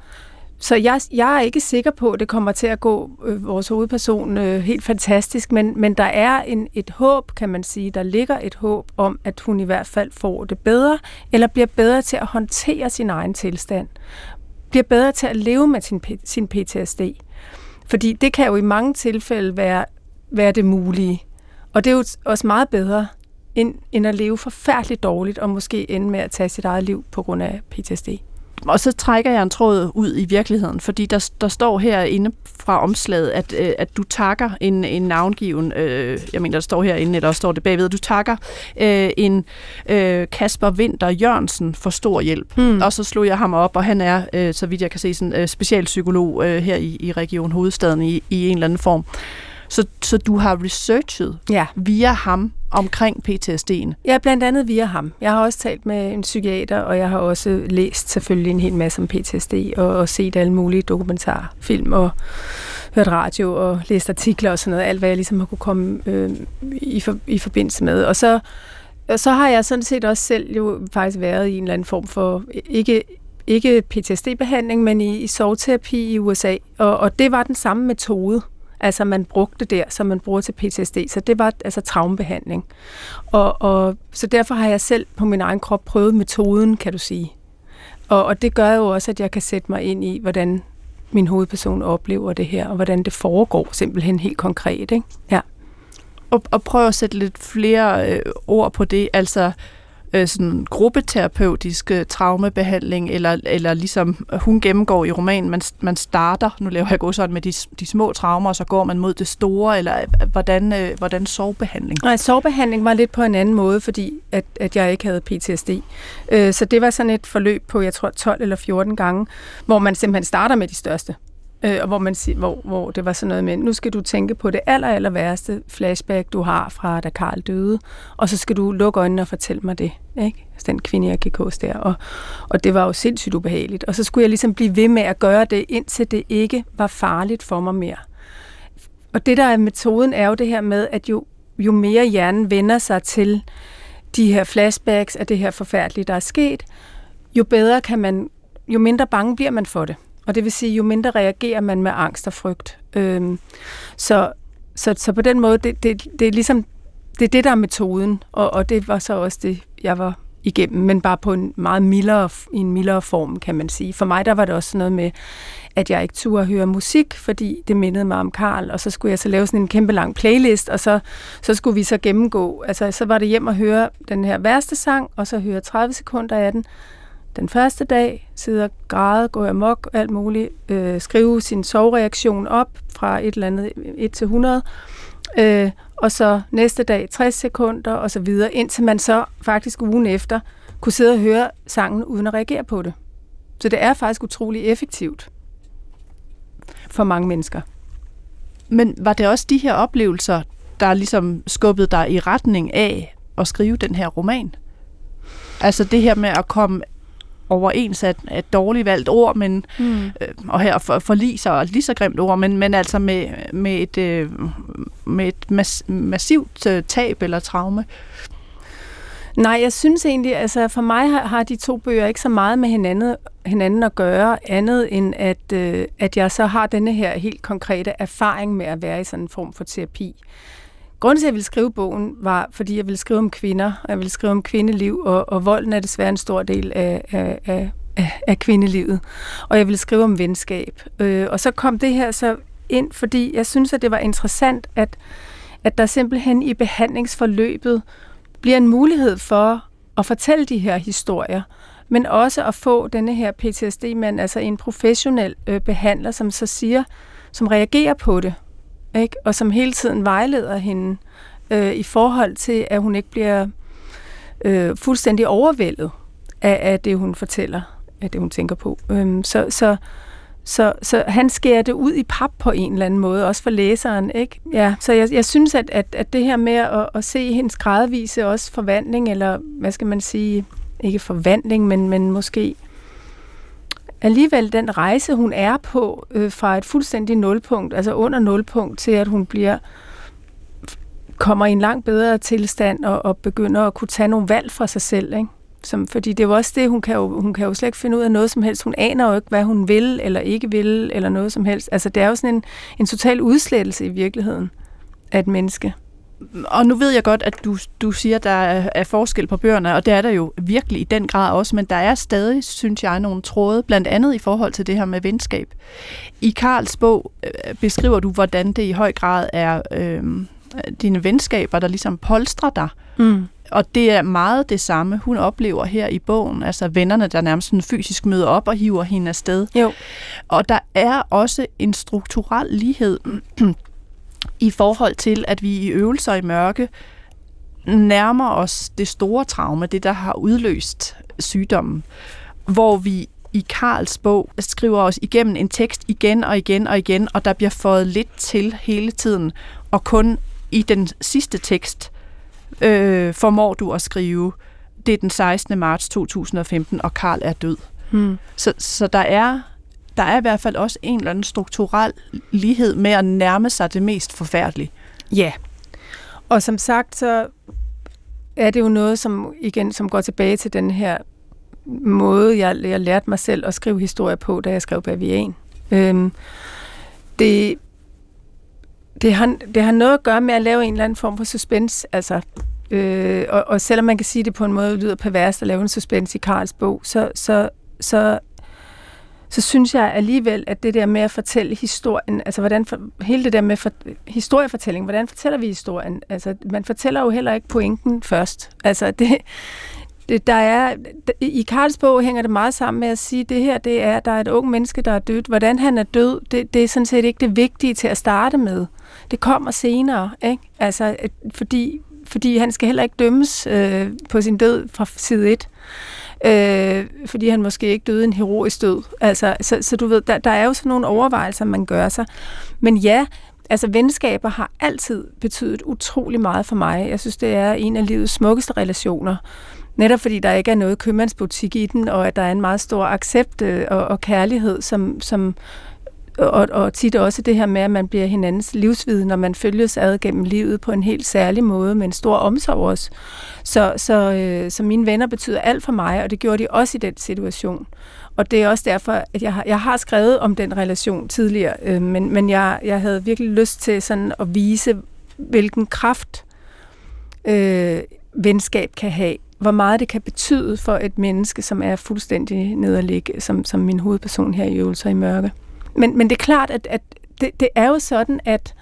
C: så jeg, jeg er ikke sikker på, at det kommer til at gå øh, vores hovedperson øh, helt fantastisk, men, men der er en, et håb, kan man sige. Der ligger et håb om, at hun i hvert fald får det bedre, eller bliver bedre til at håndtere sin egen tilstand. Bliver bedre til at leve med sin, sin PTSD. Fordi det kan jo i mange tilfælde være, være det mulige. Og det er jo også meget bedre, end, end at leve forfærdeligt dårligt, og måske ende med at tage sit eget liv på grund af PTSD.
B: Og så trækker jeg en tråd ud i virkeligheden, fordi der, der står herinde fra omslaget, at, øh, at du takker en, en navngiven, øh, jeg mener, der står herinde, eller står det bagved, at du takker øh, en øh, Kasper Winter Jørgensen for stor hjælp. Hmm. Og så slog jeg ham op, og han er, øh, så vidt jeg kan se, sådan øh, specialpsykolog øh, her i, i Region Hovedstaden i, i en eller anden form. Så, så du har researchet ja. via ham omkring PTSD'en?
C: Ja, blandt andet via ham. Jeg har også talt med en psykiater, og jeg har også læst selvfølgelig en hel masse om PTSD, og, og set alle mulige dokumentarfilm, og hørt radio, og læst artikler og sådan noget. Alt, hvad jeg ligesom har kunne komme øh, i, for, i forbindelse med. Og så, og så har jeg sådan set også selv jo faktisk været i en eller anden form for, ikke ikke PTSD-behandling, men i, i sovterapi i USA, og, og det var den samme metode. Altså man brugte der, som man bruger til PTSD. Så det var altså traumebehandling. Og, og, så derfor har jeg selv på min egen krop prøvet metoden, kan du sige. Og, og det gør jo også, at jeg kan sætte mig ind i, hvordan min hovedperson oplever det her, og hvordan det foregår simpelthen helt konkret. Ikke? Ja.
B: Og, og prøv at sætte lidt flere øh, ord på det. Altså, øh, øh, sådan gruppeterapeutisk øh, traumebehandling, eller, eller ligesom øh, hun gennemgår i romanen, man, man starter, nu laver jeg sådan med de, de små traumer, og så går man mod det store, eller øh, hvordan, øh, hvordan sovbehandling?
C: Nej, sovbehandling var lidt på en anden måde, fordi at, at jeg ikke havde PTSD. Øh, så det var sådan et forløb på, jeg tror, 12 eller 14 gange, hvor man simpelthen starter med de største Øh, og hvor, man, hvor, hvor det var sådan noget med, nu skal du tænke på det aller, aller værste flashback, du har fra da Karl døde, og så skal du lukke øjnene og fortælle mig det. Ikke? Altså den kvinde, jeg gik hos der. Og, og det var jo sindssygt ubehageligt. Og så skulle jeg ligesom blive ved med at gøre det, indtil det ikke var farligt for mig mere. Og det, der er metoden, er jo det her med, at jo, jo mere hjernen vender sig til de her flashbacks af det her forfærdelige, der er sket, jo bedre kan man, jo mindre bange bliver man for det. Og det vil sige, jo mindre reagerer man med angst og frygt. Øhm, så, så, så på den måde, det, det, det er ligesom, det er det, der er metoden, og, og det var så også det, jeg var igennem, men bare på en meget mildere, i en mildere form, kan man sige. For mig der var det også noget med, at jeg ikke turde høre musik, fordi det mindede mig om Karl, og så skulle jeg så lave sådan en kæmpe lang playlist, og så, så skulle vi så gennemgå, altså så var det hjem og høre den her værste sang, og så høre 30 sekunder af den, den første dag, sidde og græde, gå amok, alt muligt, øh, skrive sin sovreaktion op fra et eller andet 1 til 100, øh, og så næste dag 60 sekunder, og så videre, indtil man så faktisk ugen efter kunne sidde og høre sangen uden at reagere på det. Så det er faktisk utrolig effektivt for mange mennesker.
B: Men var det også de her oplevelser, der ligesom skubbede dig i retning af at skrive den her roman? Altså det her med at komme overens af et dårligt valgt ord, men, mm. øh, og her for, forliser og lige så grimt ord, men, men altså med, med et, øh, med et mas, massivt øh, tab eller traume.
C: Nej, jeg synes egentlig, altså for mig har, har de to bøger ikke så meget med hinanden, hinanden at gøre, andet end at, øh, at jeg så har denne her helt konkrete erfaring med at være i sådan en form for terapi. Grunden til, at jeg ville skrive bogen, var, fordi jeg ville skrive om kvinder, og jeg ville skrive om kvindeliv, og, og volden er desværre en stor del af, af, af, af kvindelivet. Og jeg ville skrive om venskab. Øh, og så kom det her så ind, fordi jeg synes, at det var interessant, at, at der simpelthen i behandlingsforløbet bliver en mulighed for at fortælle de her historier, men også at få denne her PTSD-mand, altså en professionel øh, behandler, som så siger, som reagerer på det, ikke? og som hele tiden vejleder hende øh, i forhold til, at hun ikke bliver øh, fuldstændig overvældet af, af det, hun fortæller, af det, hun tænker på. Øhm, så, så, så, så han skærer det ud i pap på en eller anden måde, også for læseren. Ikke? Ja, så jeg, jeg synes, at, at, at det her med at, at se hendes gradvise også forvandling, eller hvad skal man sige, ikke forvandling, men, men måske alligevel den rejse, hun er på øh, fra et fuldstændig nulpunkt, altså under nulpunkt, til at hun bliver kommer i en langt bedre tilstand og, og begynder at kunne tage nogle valg for sig selv. Ikke? Som, fordi det er jo også det, hun kan jo, hun kan jo slet ikke finde ud af noget som helst. Hun aner jo ikke, hvad hun vil eller ikke vil, eller noget som helst. Altså det er jo sådan en, en total udslettelse i virkeligheden af et menneske
B: og nu ved jeg godt, at du, du siger, at der er, er forskel på bøgerne, og det er der jo virkelig i den grad også, men der er stadig, synes jeg, nogle tråde, blandt andet i forhold til det her med venskab. I Karls bog øh, beskriver du, hvordan det i høj grad er øh, dine venskaber, der ligesom polstrer dig. Mm. Og det er meget det samme, hun oplever her i bogen. Altså vennerne, der nærmest sådan fysisk møder op og hiver hende afsted.
C: Jo.
B: Og der er også en strukturel lighed i forhold til, at vi i øvelser i mørke nærmer os det store traume, det der har udløst sygdommen, hvor vi i Karls bog skriver os igennem en tekst igen og igen og igen, og der bliver fået lidt til hele tiden, og kun i den sidste tekst øh, formår du at skrive, det er den 16. marts 2015, og Karl er død. Hmm. Så, så der er der er i hvert fald også en eller anden strukturel lighed med at nærme sig det mest forfærdelige.
C: Ja, og som sagt, så er det jo noget, som igen som går tilbage til den her måde, jeg, jeg lærte mig selv at skrive historie på, da jeg skrev Bavian. Øhm, det, det, har, det har noget at gøre med at lave en eller anden form for suspense, altså Øh, og, og selvom man kan sige det på en måde lyder perverst at lave en suspense i Karls bog, så, så, så så synes jeg alligevel, at det der med at fortælle historien, altså hvordan for, hele det der med for, historiefortælling, hvordan fortæller vi historien? Altså, man fortæller jo heller ikke pointen først. Altså, det, det, der er, I Karls bog hænger det meget sammen med at sige, at det her, det er, der er et ung menneske, der er død. Hvordan han er død, det, det er sådan set ikke det vigtige til at starte med. Det kommer senere, ikke? Altså, fordi fordi han skal heller ikke dømmes øh, på sin død fra side 1 øh, fordi han måske ikke døde en heroisk død. Altså, så, så du ved, der, der er jo sådan nogle overvejelser, man gør sig. Men ja, altså venskaber har altid betydet utrolig meget for mig. Jeg synes, det er en af livets smukkeste relationer. Netop fordi der ikke er noget købmandsbutik i den, og at der er en meget stor accept øh, og, og kærlighed, som, som og, og tit også det her med, at man bliver hinandens livsviden, når man følges ad gennem livet på en helt særlig måde, med en stor omsorg også. Så, så, øh, så mine venner betyder alt for mig, og det gjorde de også i den situation. Og det er også derfor, at jeg har, jeg har skrevet om den relation tidligere, øh, men, men jeg, jeg havde virkelig lyst til sådan at vise, hvilken kraft øh, venskab kan have. Hvor meget det kan betyde for et menneske, som er fuldstændig nederlig, som, som min hovedperson her i Øvelser i Mørke. Men, men det er klart, at, at det, det er jo sådan, at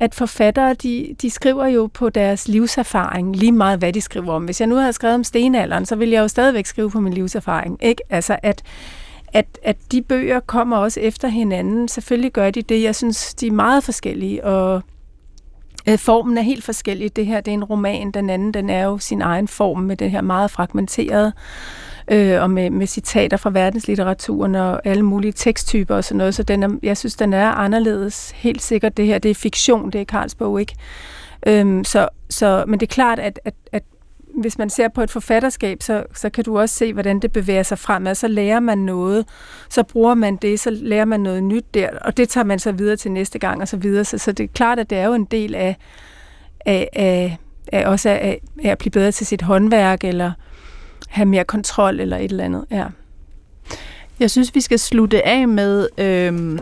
C: at forfattere, de, de skriver jo på deres livserfaring lige meget, hvad de skriver om. Hvis jeg nu havde skrevet om stenalderen, så ville jeg jo stadigvæk skrive på min livserfaring. Ikke? Altså, at, at, at de bøger kommer også efter hinanden. Selvfølgelig gør de det. Jeg synes, de er meget forskellige, og øh, formen er helt forskellig. Det her det er en roman, den anden den er jo sin egen form med det her meget fragmenterede øh, og med, med citater fra verdenslitteraturen og alle mulige teksttyper og sådan noget. Så den er, jeg synes, den er anderledes. Helt sikkert det her, det er fiktion, det er Karls bog, ikke? Øhm, så, så, men det er klart, at, at, at hvis man ser på et forfatterskab, så, så kan du også se, hvordan det bevæger sig fremad. Så lærer man noget, så bruger man det, så lærer man noget nyt der, og det tager man så videre til næste gang og så videre. Så, så det er klart, at det er jo en del af, af, af, af også af, af at blive bedre til sit håndværk, eller have mere kontrol eller et eller andet. Ja.
B: Jeg synes, vi skal slutte af med, Øh,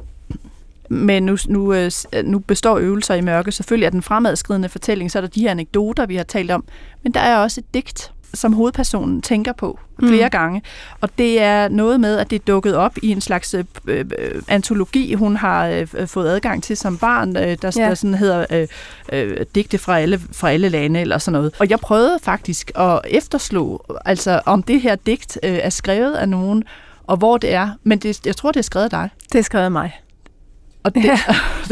B: med nu, nu, øh, øh, nu består øvelser i mørke selvfølgelig af den fremadskridende fortælling, så er der de her anekdoter, vi har talt om, men der er også et digt, som hovedpersonen tænker på flere mm. gange. Og det er noget med, at det er dukket op i en slags øh, øh, antologi, hun har øh, fået adgang til som barn, øh, der, ja. der sådan hedder øh, øh, digte fra alle, fra alle lande eller sådan noget. Og jeg prøvede faktisk at efterslå, altså om det her digt øh, er skrevet af nogen, og hvor det er. Men det, jeg tror, det er skrevet af dig.
C: Det er skrevet af mig.
B: Og det, ja.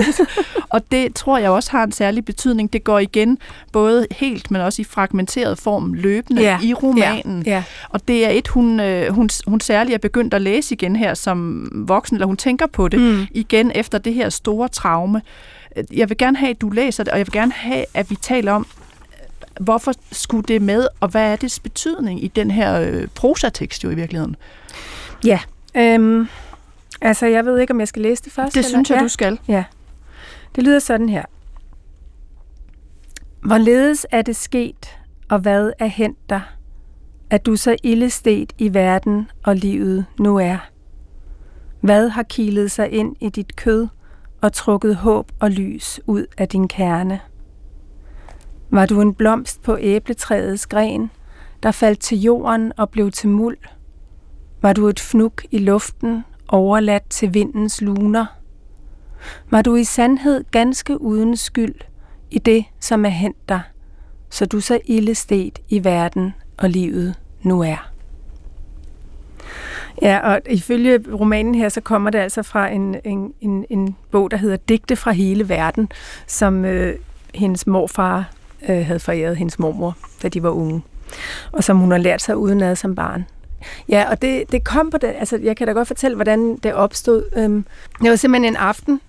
B: og det tror jeg også har en særlig betydning. Det går igen både helt, men også i fragmenteret form løbende ja. i romanen. Ja. Ja. Og det er et, hun, øh, hun, hun særligt er begyndt at læse igen her som voksen, eller hun tænker på det mm. igen efter det her store traume. Jeg vil gerne have, at du læser det, og jeg vil gerne have, at vi taler om, hvorfor skulle det med, og hvad er dets betydning i den her øh, prosatekst jo i virkeligheden?
C: Ja, øhm Altså, jeg ved ikke, om jeg skal læse det først.
B: Det eller? synes jeg, ja. du skal.
C: Ja. Det lyder sådan her. Hvorledes er det sket, og hvad er hent dig, at du så illestet i verden og livet nu er? Hvad har kilet sig ind i dit kød og trukket håb og lys ud af din kerne? Var du en blomst på æbletræets gren, der faldt til jorden og blev til muld? Var du et fnuk i luften, overladt til vindens luner? Var du i sandhed ganske uden skyld i det, som er hent dig, så du så illestet i verden og livet nu er? Ja, og ifølge romanen her, så kommer det altså fra en, en, en, en bog, der hedder Digte fra hele verden, som øh, hendes morfar øh, havde foræret hendes mormor, da de var unge, og som hun har lært sig udenad som barn. Ja, og det, det kom på det. Altså, jeg kan da godt fortælle, hvordan det opstod. Øhm, det var simpelthen en aften,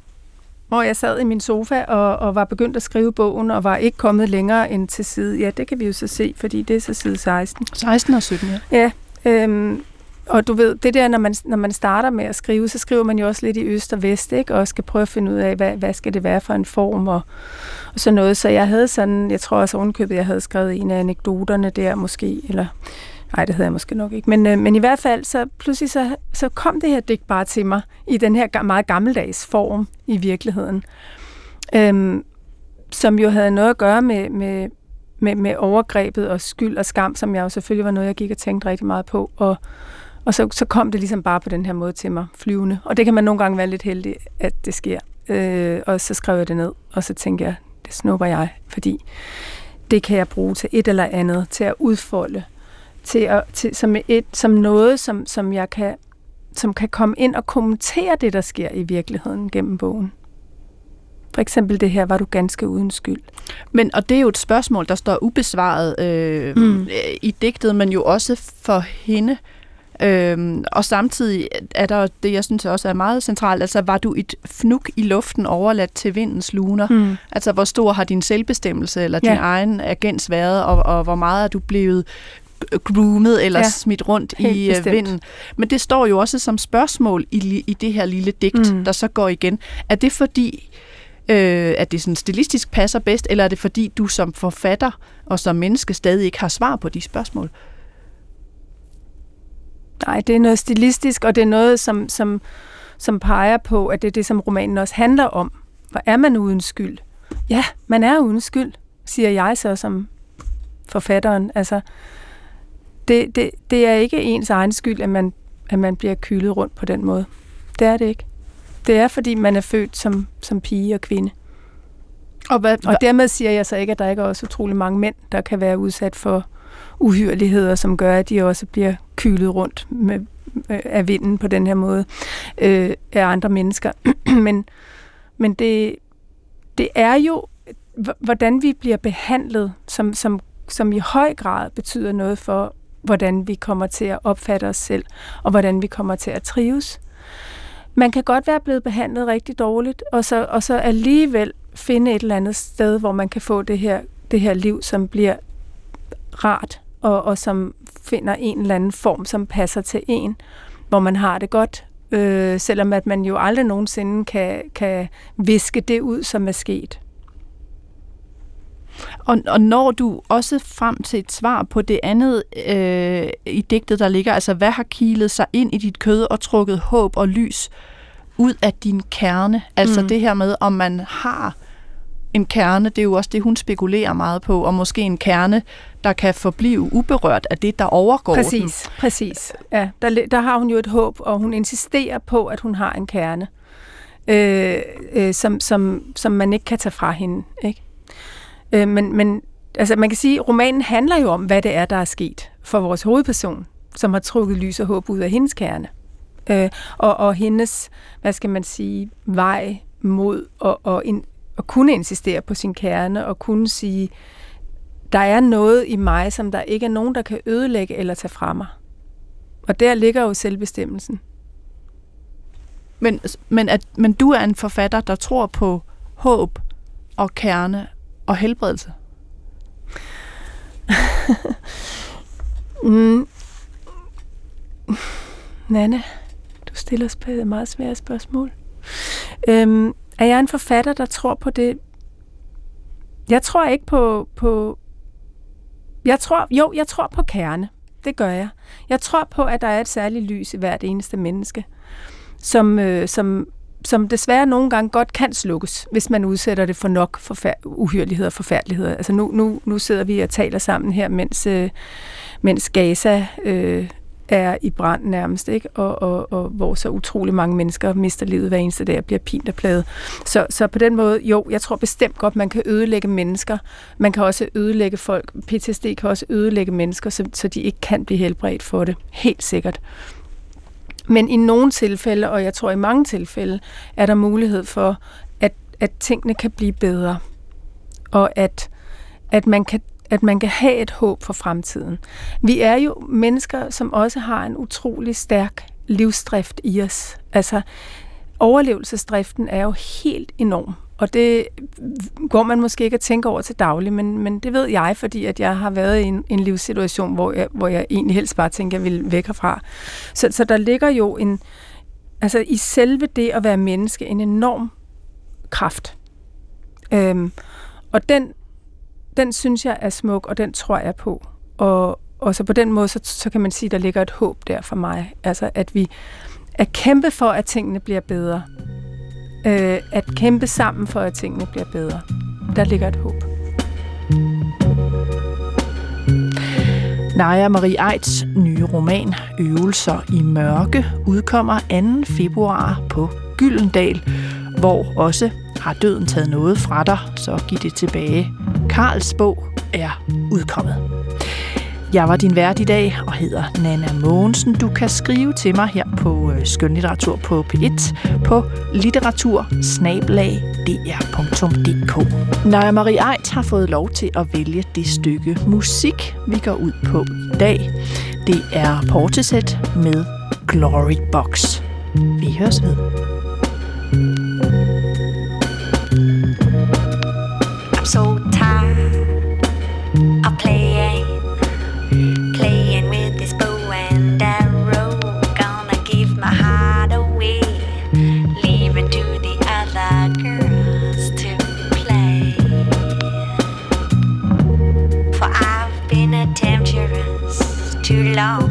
C: hvor jeg sad i min sofa og, og var begyndt at skrive bogen, og var ikke kommet længere end til side. Ja, det kan vi jo så se, fordi det er så side 16.
B: 16 og 17, ja.
C: Ja, øhm, og du ved, det der, når man, når man starter med at skrive, så skriver man jo også lidt i øst og vest, ikke? og skal prøve at finde ud af, hvad, hvad skal det være for en form, og, og sådan noget. Så jeg havde sådan, jeg tror også ovenkøbet, jeg havde skrevet en af anekdoterne der måske, eller Nej, det havde jeg måske nok ikke. Men, øh, men i hvert fald, så pludselig så, så kom det her digt bare til mig i den her meget gammeldags form i virkeligheden. Øhm, som jo havde noget at gøre med, med, med, med overgrebet og skyld og skam, som jeg jo selvfølgelig var noget, jeg gik og tænkte rigtig meget på. Og, og så, så kom det ligesom bare på den her måde til mig, flyvende. Og det kan man nogle gange være lidt heldig, at det sker. Øh, og så skrev jeg det ned, og så tænkte jeg, det snupper jeg, fordi det kan jeg bruge til et eller andet, til at udfolde til at, til, som, et, som noget, som, som jeg kan, som kan komme ind og kommentere det, der sker i virkeligheden gennem bogen. For eksempel det her, var du ganske uden skyld.
B: Men, og det er jo et spørgsmål, der står ubesvaret øh, mm. i digtet, men jo også for hende. Øhm, og samtidig er der det, jeg synes også er meget centralt, altså var du et fnuk i luften overladt til vindens luner? Mm. Altså hvor stor har din selvbestemmelse eller din ja. egen agens været, og, og hvor meget er du blevet groomet eller ja, smidt rundt i øh, bestemt. vinden. Men det står jo også som spørgsmål i, i det her lille digt, mm. der så går igen. Er det fordi, øh, at det sådan stilistisk passer bedst, eller er det fordi, du som forfatter og som menneske stadig ikke har svar på de spørgsmål?
C: Nej, det er noget stilistisk, og det er noget, som, som, som peger på, at det er det, som romanen også handler om. Hvor er man uden skyld? Ja, man er uden skyld, siger jeg så som forfatteren. Altså, det, det, det er ikke ens egen skyld, at man, at man bliver kylet rundt på den måde. Det er det ikke. Det er, fordi man er født som, som pige og kvinde. Og, hvad, og dermed siger jeg så ikke, at der ikke er også utrolig mange mænd, der kan være udsat for uhyreligheder, som gør, at de også bliver kylet rundt med, øh, af vinden på den her måde øh, af andre mennesker. men men det, det er jo, hvordan vi bliver behandlet, som, som, som i høj grad betyder noget for, hvordan vi kommer til at opfatte os selv, og hvordan vi kommer til at trives. Man kan godt være blevet behandlet rigtig dårligt, og så, og så alligevel finde et eller andet sted, hvor man kan få det her, det her liv, som bliver rart, og, og som finder en eller anden form, som passer til en, hvor man har det godt, øh, selvom at man jo aldrig nogensinde kan, kan viske det ud, som er sket.
B: Og, og når du også frem til et svar på det andet øh, i digtet, der ligger, altså hvad har kilet sig ind i dit kød og trukket håb og lys ud af din kerne? Altså mm. det her med, om man har en kerne, det er jo også det, hun spekulerer meget på, og måske en kerne, der kan forblive uberørt af det, der overgår
C: Præcis, den. præcis. Ja, der, der har hun jo et håb, og hun insisterer på, at hun har en kerne, øh, øh, som, som, som man ikke kan tage fra hende. Ikke? Øh, men, men altså, man kan sige, at romanen handler jo om, hvad det er, der er sket for vores hovedperson, som har trukket lys og håb ud af hendes kerne. Øh, og, og hendes, hvad skal man sige, vej mod at, og in, at kunne insistere på sin kerne og kunne sige, der er noget i mig, som der ikke er nogen, der kan ødelægge eller tage fra mig. Og der ligger jo selvbestemmelsen.
B: Men, men, at, men du er en forfatter, der tror på håb og kerne og helbredelse?
C: mm. Nanne, du stiller et meget svære spørgsmål. Øhm, er jeg en forfatter, der tror på det? Jeg tror ikke på, på... Jeg tror, jo, jeg tror på kerne. Det gør jeg. Jeg tror på, at der er et særligt lys i hvert eneste menneske, som, øh, som som desværre nogle gange godt kan slukkes, hvis man udsætter det for nok forfær- uhyreligheder og forfærdeligheder. Altså nu, nu, nu sidder vi og taler sammen her, mens, øh, mens Gaza øh, er i brand nærmest, ikke? Og, og, og hvor så utrolig mange mennesker mister livet hver eneste dag og bliver pint og pladet. Så, så på den måde, jo, jeg tror bestemt godt, man kan ødelægge mennesker. Man kan også ødelægge folk. PTSD kan også ødelægge mennesker, så, så de ikke kan blive helbredt for det. Helt sikkert. Men i nogle tilfælde, og jeg tror i mange tilfælde, er der mulighed for, at, at tingene kan blive bedre. Og at, at, man kan, at man kan have et håb for fremtiden. Vi er jo mennesker, som også har en utrolig stærk livsdrift i os. Altså, overlevelsesdriften er jo helt enorm. Og det går man måske ikke at tænke over til daglig, men, men det ved jeg, fordi at jeg har været i en, en livssituation, hvor jeg, hvor jeg egentlig helst bare tænker, at jeg vil væk herfra. Så, så der ligger jo en, altså i selve det at være menneske, en enorm kraft. Øhm, og den, den synes jeg er smuk, og den tror jeg på. Og, og så på den måde, så, så kan man sige, at der ligger et håb der for mig. Altså at vi er kæmpe for, at tingene bliver bedre øh, at kæmpe sammen for, at tingene bliver bedre. Der ligger et håb.
B: Naja Marie Eids nye roman Øvelser i mørke udkommer 2. februar på Gyldendal, hvor også har døden taget noget fra dig, så giv det tilbage. Karls bog er udkommet. Jeg var din vært i dag og hedder Nana Mogensen. Du kan skrive til mig her på øh, Skønlitteratur på P1 på litteratursnablag.dr.dk Naja Marie Eit har fået lov til at vælge det stykke musik, vi går ud på i dag. Det er Portishead med Glory Box. Vi høres ved.
A: I'm love.